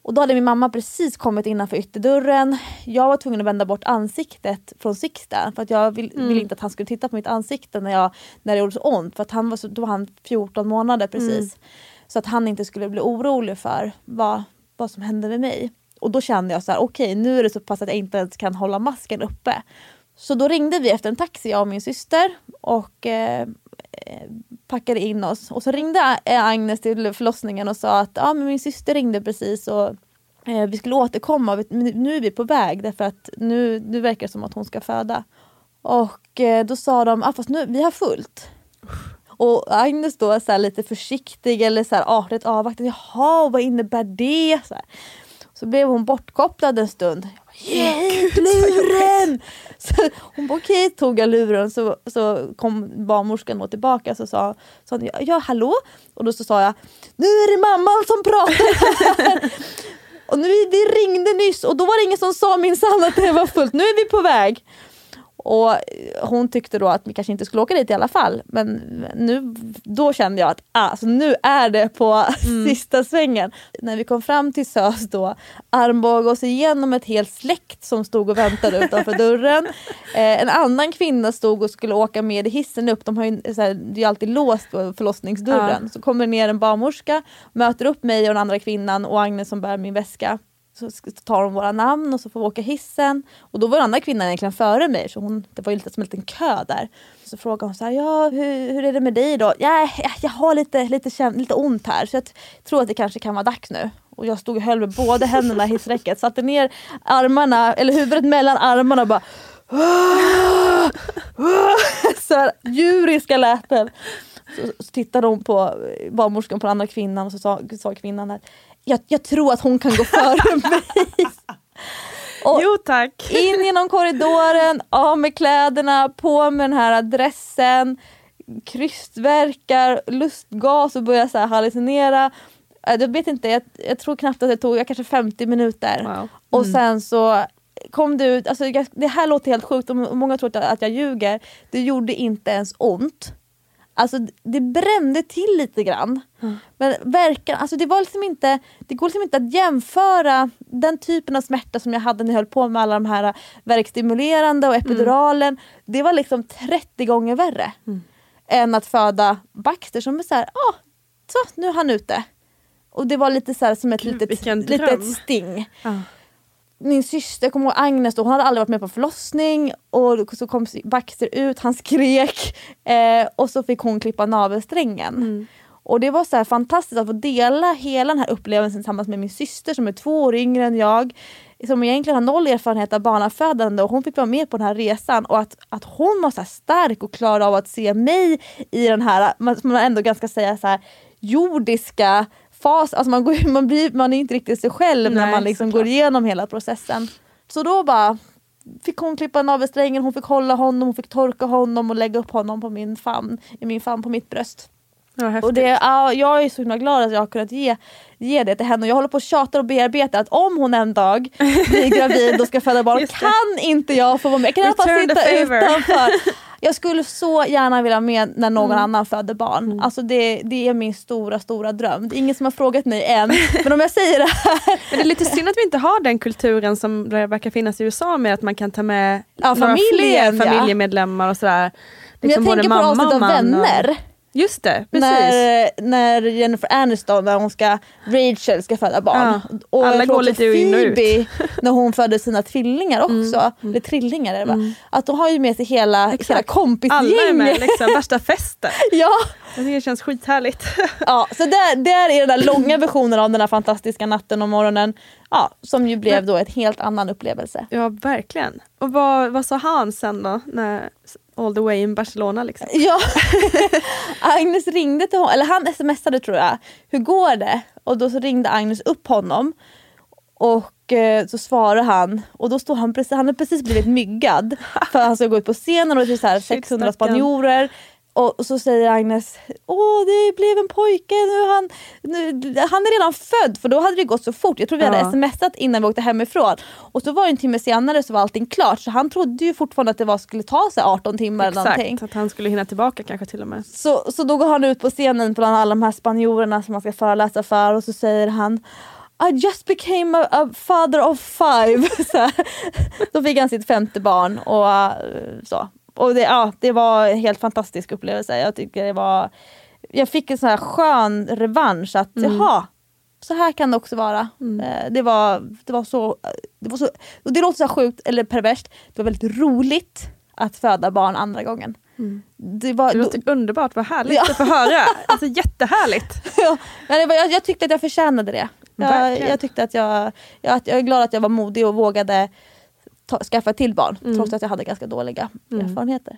Och då hade min mamma precis kommit innanför ytterdörren. Jag var tvungen att vända bort ansiktet från Sixten för att jag vill, Mm. ville inte att han skulle titta på mitt ansikte när, jag, när det gjorde så ont. För att han var så, då var han 14 månader precis. Mm. Så att han inte skulle bli orolig för vad, vad som hände med mig. Och då kände jag så här: okej nu är det så pass att jag inte ens kan hålla masken uppe. Så då ringde vi efter en taxi jag och min syster och eh, packade in oss. Och så ringde eh, Agnes till förlossningen och sa att ah, men min syster ringde precis och eh, vi skulle återkomma. Nu är vi på väg därför att nu, nu verkar det som att hon ska föda. Och eh, då sa de ah, fast nu, vi har fullt. Och Agnes då så här lite försiktig eller så här artigt avvaktande. Jaha, vad innebär det? Så, här så blev hon bortkopplad en stund. Hit luren! Så hon bara okej, tog jag luren så, så kom barnmorskan då tillbaka så sa, sa hon, ja hallå? Och då så sa jag nu är det mamman som pratar Och nu, vi ringde nyss och då var det ingen som sa minsann att det var fullt. Nu är vi på väg. Och hon tyckte då att vi kanske inte skulle åka dit i alla fall. Men nu, då kände jag att alltså, nu är det på sista svängen. När vi kom fram till SÖS då armbågade oss igenom ett helt släkt som stod och väntade utanför dörren. Eh, en annan kvinna stod och skulle åka med i hissen upp. De har ju, så här, det är alltid låst på förlossningsdörren. Så kommer ner en barnmorska, möter upp mig och den andra kvinnan och Agnes som bär min väska. Så tar de våra namn och så får vi åka hissen. Och då var den andra kvinnan egentligen före mig så hon, det var ju lite som en liten kö där. Så frågade hon så här, ja hur, hur är det med dig då? Ja, jag, jag har lite, lite, lite ont här så jag tror att det kanske kan vara dags nu. Och jag stod och höll med båda händerna i hissräcket, satte ner armarna, eller huvudet mellan armarna och bara ah, ah, ah. så här, djuriska läten. Så, så tittade hon på eh, barnmorskan på den andra kvinnan och så sa, sa kvinnan att jag, jag tror att hon kan gå före mig. Och Jo tack. in genom korridoren, av med kläderna, på med den här dressen, krystverkar, lustgas och börja så här hallucinera. Äh, Jag vet inte, jag, jag tror knappt att det tog jag kanske 50 minuter. Wow. Och sen så kom det ut, alltså det här låter helt sjukt och många tror att jag ljuger. Det gjorde inte ens ont. Alltså det brände till lite grann. Men verkan, alltså det var liksom inte, det går liksom inte att jämföra den typen av smärta som jag hade när jag höll på med alla de här verkstimulerande och epiduralen. Det var liksom 30 gånger värre. Än att föda Baxter som är såhär, ah, så nu är han ute. Och det var lite så som ett Gud, litet, litet sting Ja. Min syster, kommer ihåg Agnes, då, hon hade aldrig varit med på förlossning och så kom Baxter ut, han skrek eh, och så fick hon klippa navelsträngen. Och det var så fantastiskt att få dela hela den här upplevelsen tillsammans med min syster som är två år yngre än jag. Som egentligen har noll erfarenhet av barnafödande och hon fick vara med på den här resan och att, att hon var så stark och klarade av att se mig i den här, man, man ändå ganska säga så här jordiska fas, alltså man, går, man, blir, man är inte riktigt sig själv när Nej, man liksom går igenom hela processen. Så då bara fick hon klippa navelsträngen, hon fick hålla honom, hon fick torka honom och lägga upp honom på min famn, i min famn på mitt bröst. Och det, ja, jag är så himla glad att jag har kunnat ge, ge det till henne och jag håller på och tjatar och bearbetar att om hon en dag blir gravid och ska föda barn kan inte jag få vara med. Jag kan i alla fall sitta utanför. Jag skulle så gärna vilja med när någon Mm. annan föder barn. Alltså det, det är min stora stora dröm. Det är ingen som har frågat mig än. Men om jag säger det här. Men det är lite synd att vi inte har den kulturen som verkar finnas i USA med att man kan ta med Ja, några familjen, fler ja. familjemedlemmar och sådär. Men Liksom jag tänker på avsnitt av Vänner. Just det, precis. När, när Jennifer Aniston, när hon ska, Rachel ska föda barn. Ja, Och alla går lite in och ut. Phoebe, när hon födde sina tvillingar också, Mm, eller trillingar det va? Att de har ju med sig hela, hela Alla är kompisgänget. med, liksom, värsta festen. ja, tycker det känns skithärligt. ja, så där, där är den där långa versionen av den här fantastiska natten och morgonen. Ja, som ju blev då en helt annan upplevelse. Ja, verkligen. Och vad, vad sa han sen då? När, all the way in Barcelona liksom? Ja, Agnes ringde till honom, eller han smsade tror jag. Hur går det? Och då så ringde Agnes upp honom. Och eh, så svarade han och då stod han precis, han hade precis blivit myggad för han ska gå ut på scenen och det är så här 600 stackarn. spanjorer. Och, så säger Agnes, åh det blev en pojke, nu han, nu, han är redan född för då hade det gått så fort. Jag tror vi hade Ja. smsat innan vi åkte hemifrån. Och så var det en timme senare så var allting klart så han trodde ju fortfarande att det var, skulle ta sig 18 timmar eller någonting. Exakt, att han skulle hinna tillbaka kanske till och med. Så, så då går han ut på scenen bland alla de här spanjorerna som han ska föreläsa för och så säger han I just became a, a father of five. så. Då fick han sitt femte barn och uh, så. Och det, ja, det var en helt fantastisk upplevelse. Jag tycker det var Jag fick en sån här skön revansch att jaha, så här kan det också vara. Eh, Det, var, det var så, det var så, och det låter så sjukt eller perverst, det var väldigt roligt att föda barn andra gången. Det var, Det låter underbart, vad härligt Ja. att få höra. Alltså jättehärligt. ja, men var, jag, jag tyckte att jag förtjänade det. Jag, jag tyckte att jag, jag, att jag är glad att jag var modig och vågade ta, skaffa till barn trots att jag hade ganska dåliga erfarenheter.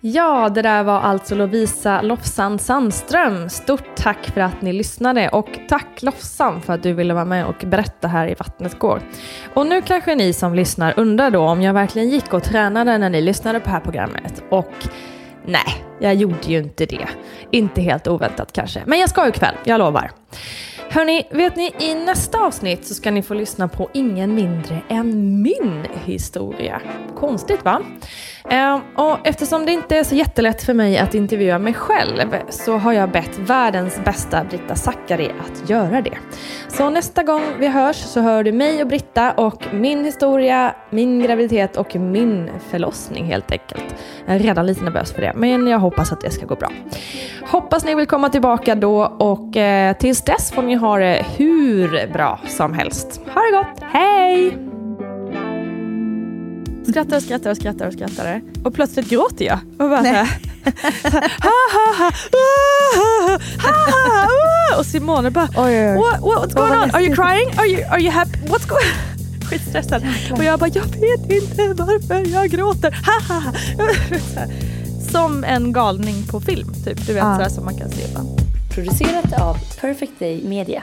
Ja, det där var alltså Lovisa Lofsan Sandström. Stort tack för att ni lyssnade och tack Lofsan för att du ville vara med och berätta här i Vattnet går. Och nu kanske ni som lyssnar undrar då om jag verkligen gick och tränade när ni lyssnade på det här programmet. Och nej, jag gjorde ju inte det. Inte helt oväntat kanske. Men jag ska ikväll, jag lovar. Hörni, vet ni i nästa avsnitt så ska ni få lyssna på ingen mindre än min historia. Konstigt va? Ehm, och eftersom det inte är så jättelätt för mig att intervjua mig själv så har jag bett världens bästa Britta Zackari att göra det. Så nästa gång vi hörs så hör du mig och Britta och min historia, min graviditet och min förlossning helt enkelt. Jag är redan lite nervös för det men jag hoppas att det ska gå bra. Hoppas ni vill komma tillbaka då och eh, tills dess får ni ha det hur bra som helst. Ha det gott, hej! Skrattar och skrattar och skrattar och skrattar och plötsligt gråter jag. Och bara såhär, ah, ah. Och Simone bara, Oj, oj, oj. What, what, what's going on? Are you crying? Are you, are you happy? What's going Skitstressad. Och jag bara, jag vet inte varför jag gråter. Som en galning på film, typ. Du vet, Ja. sådär som man kan se ibland. Producerat av Perfect Day Media.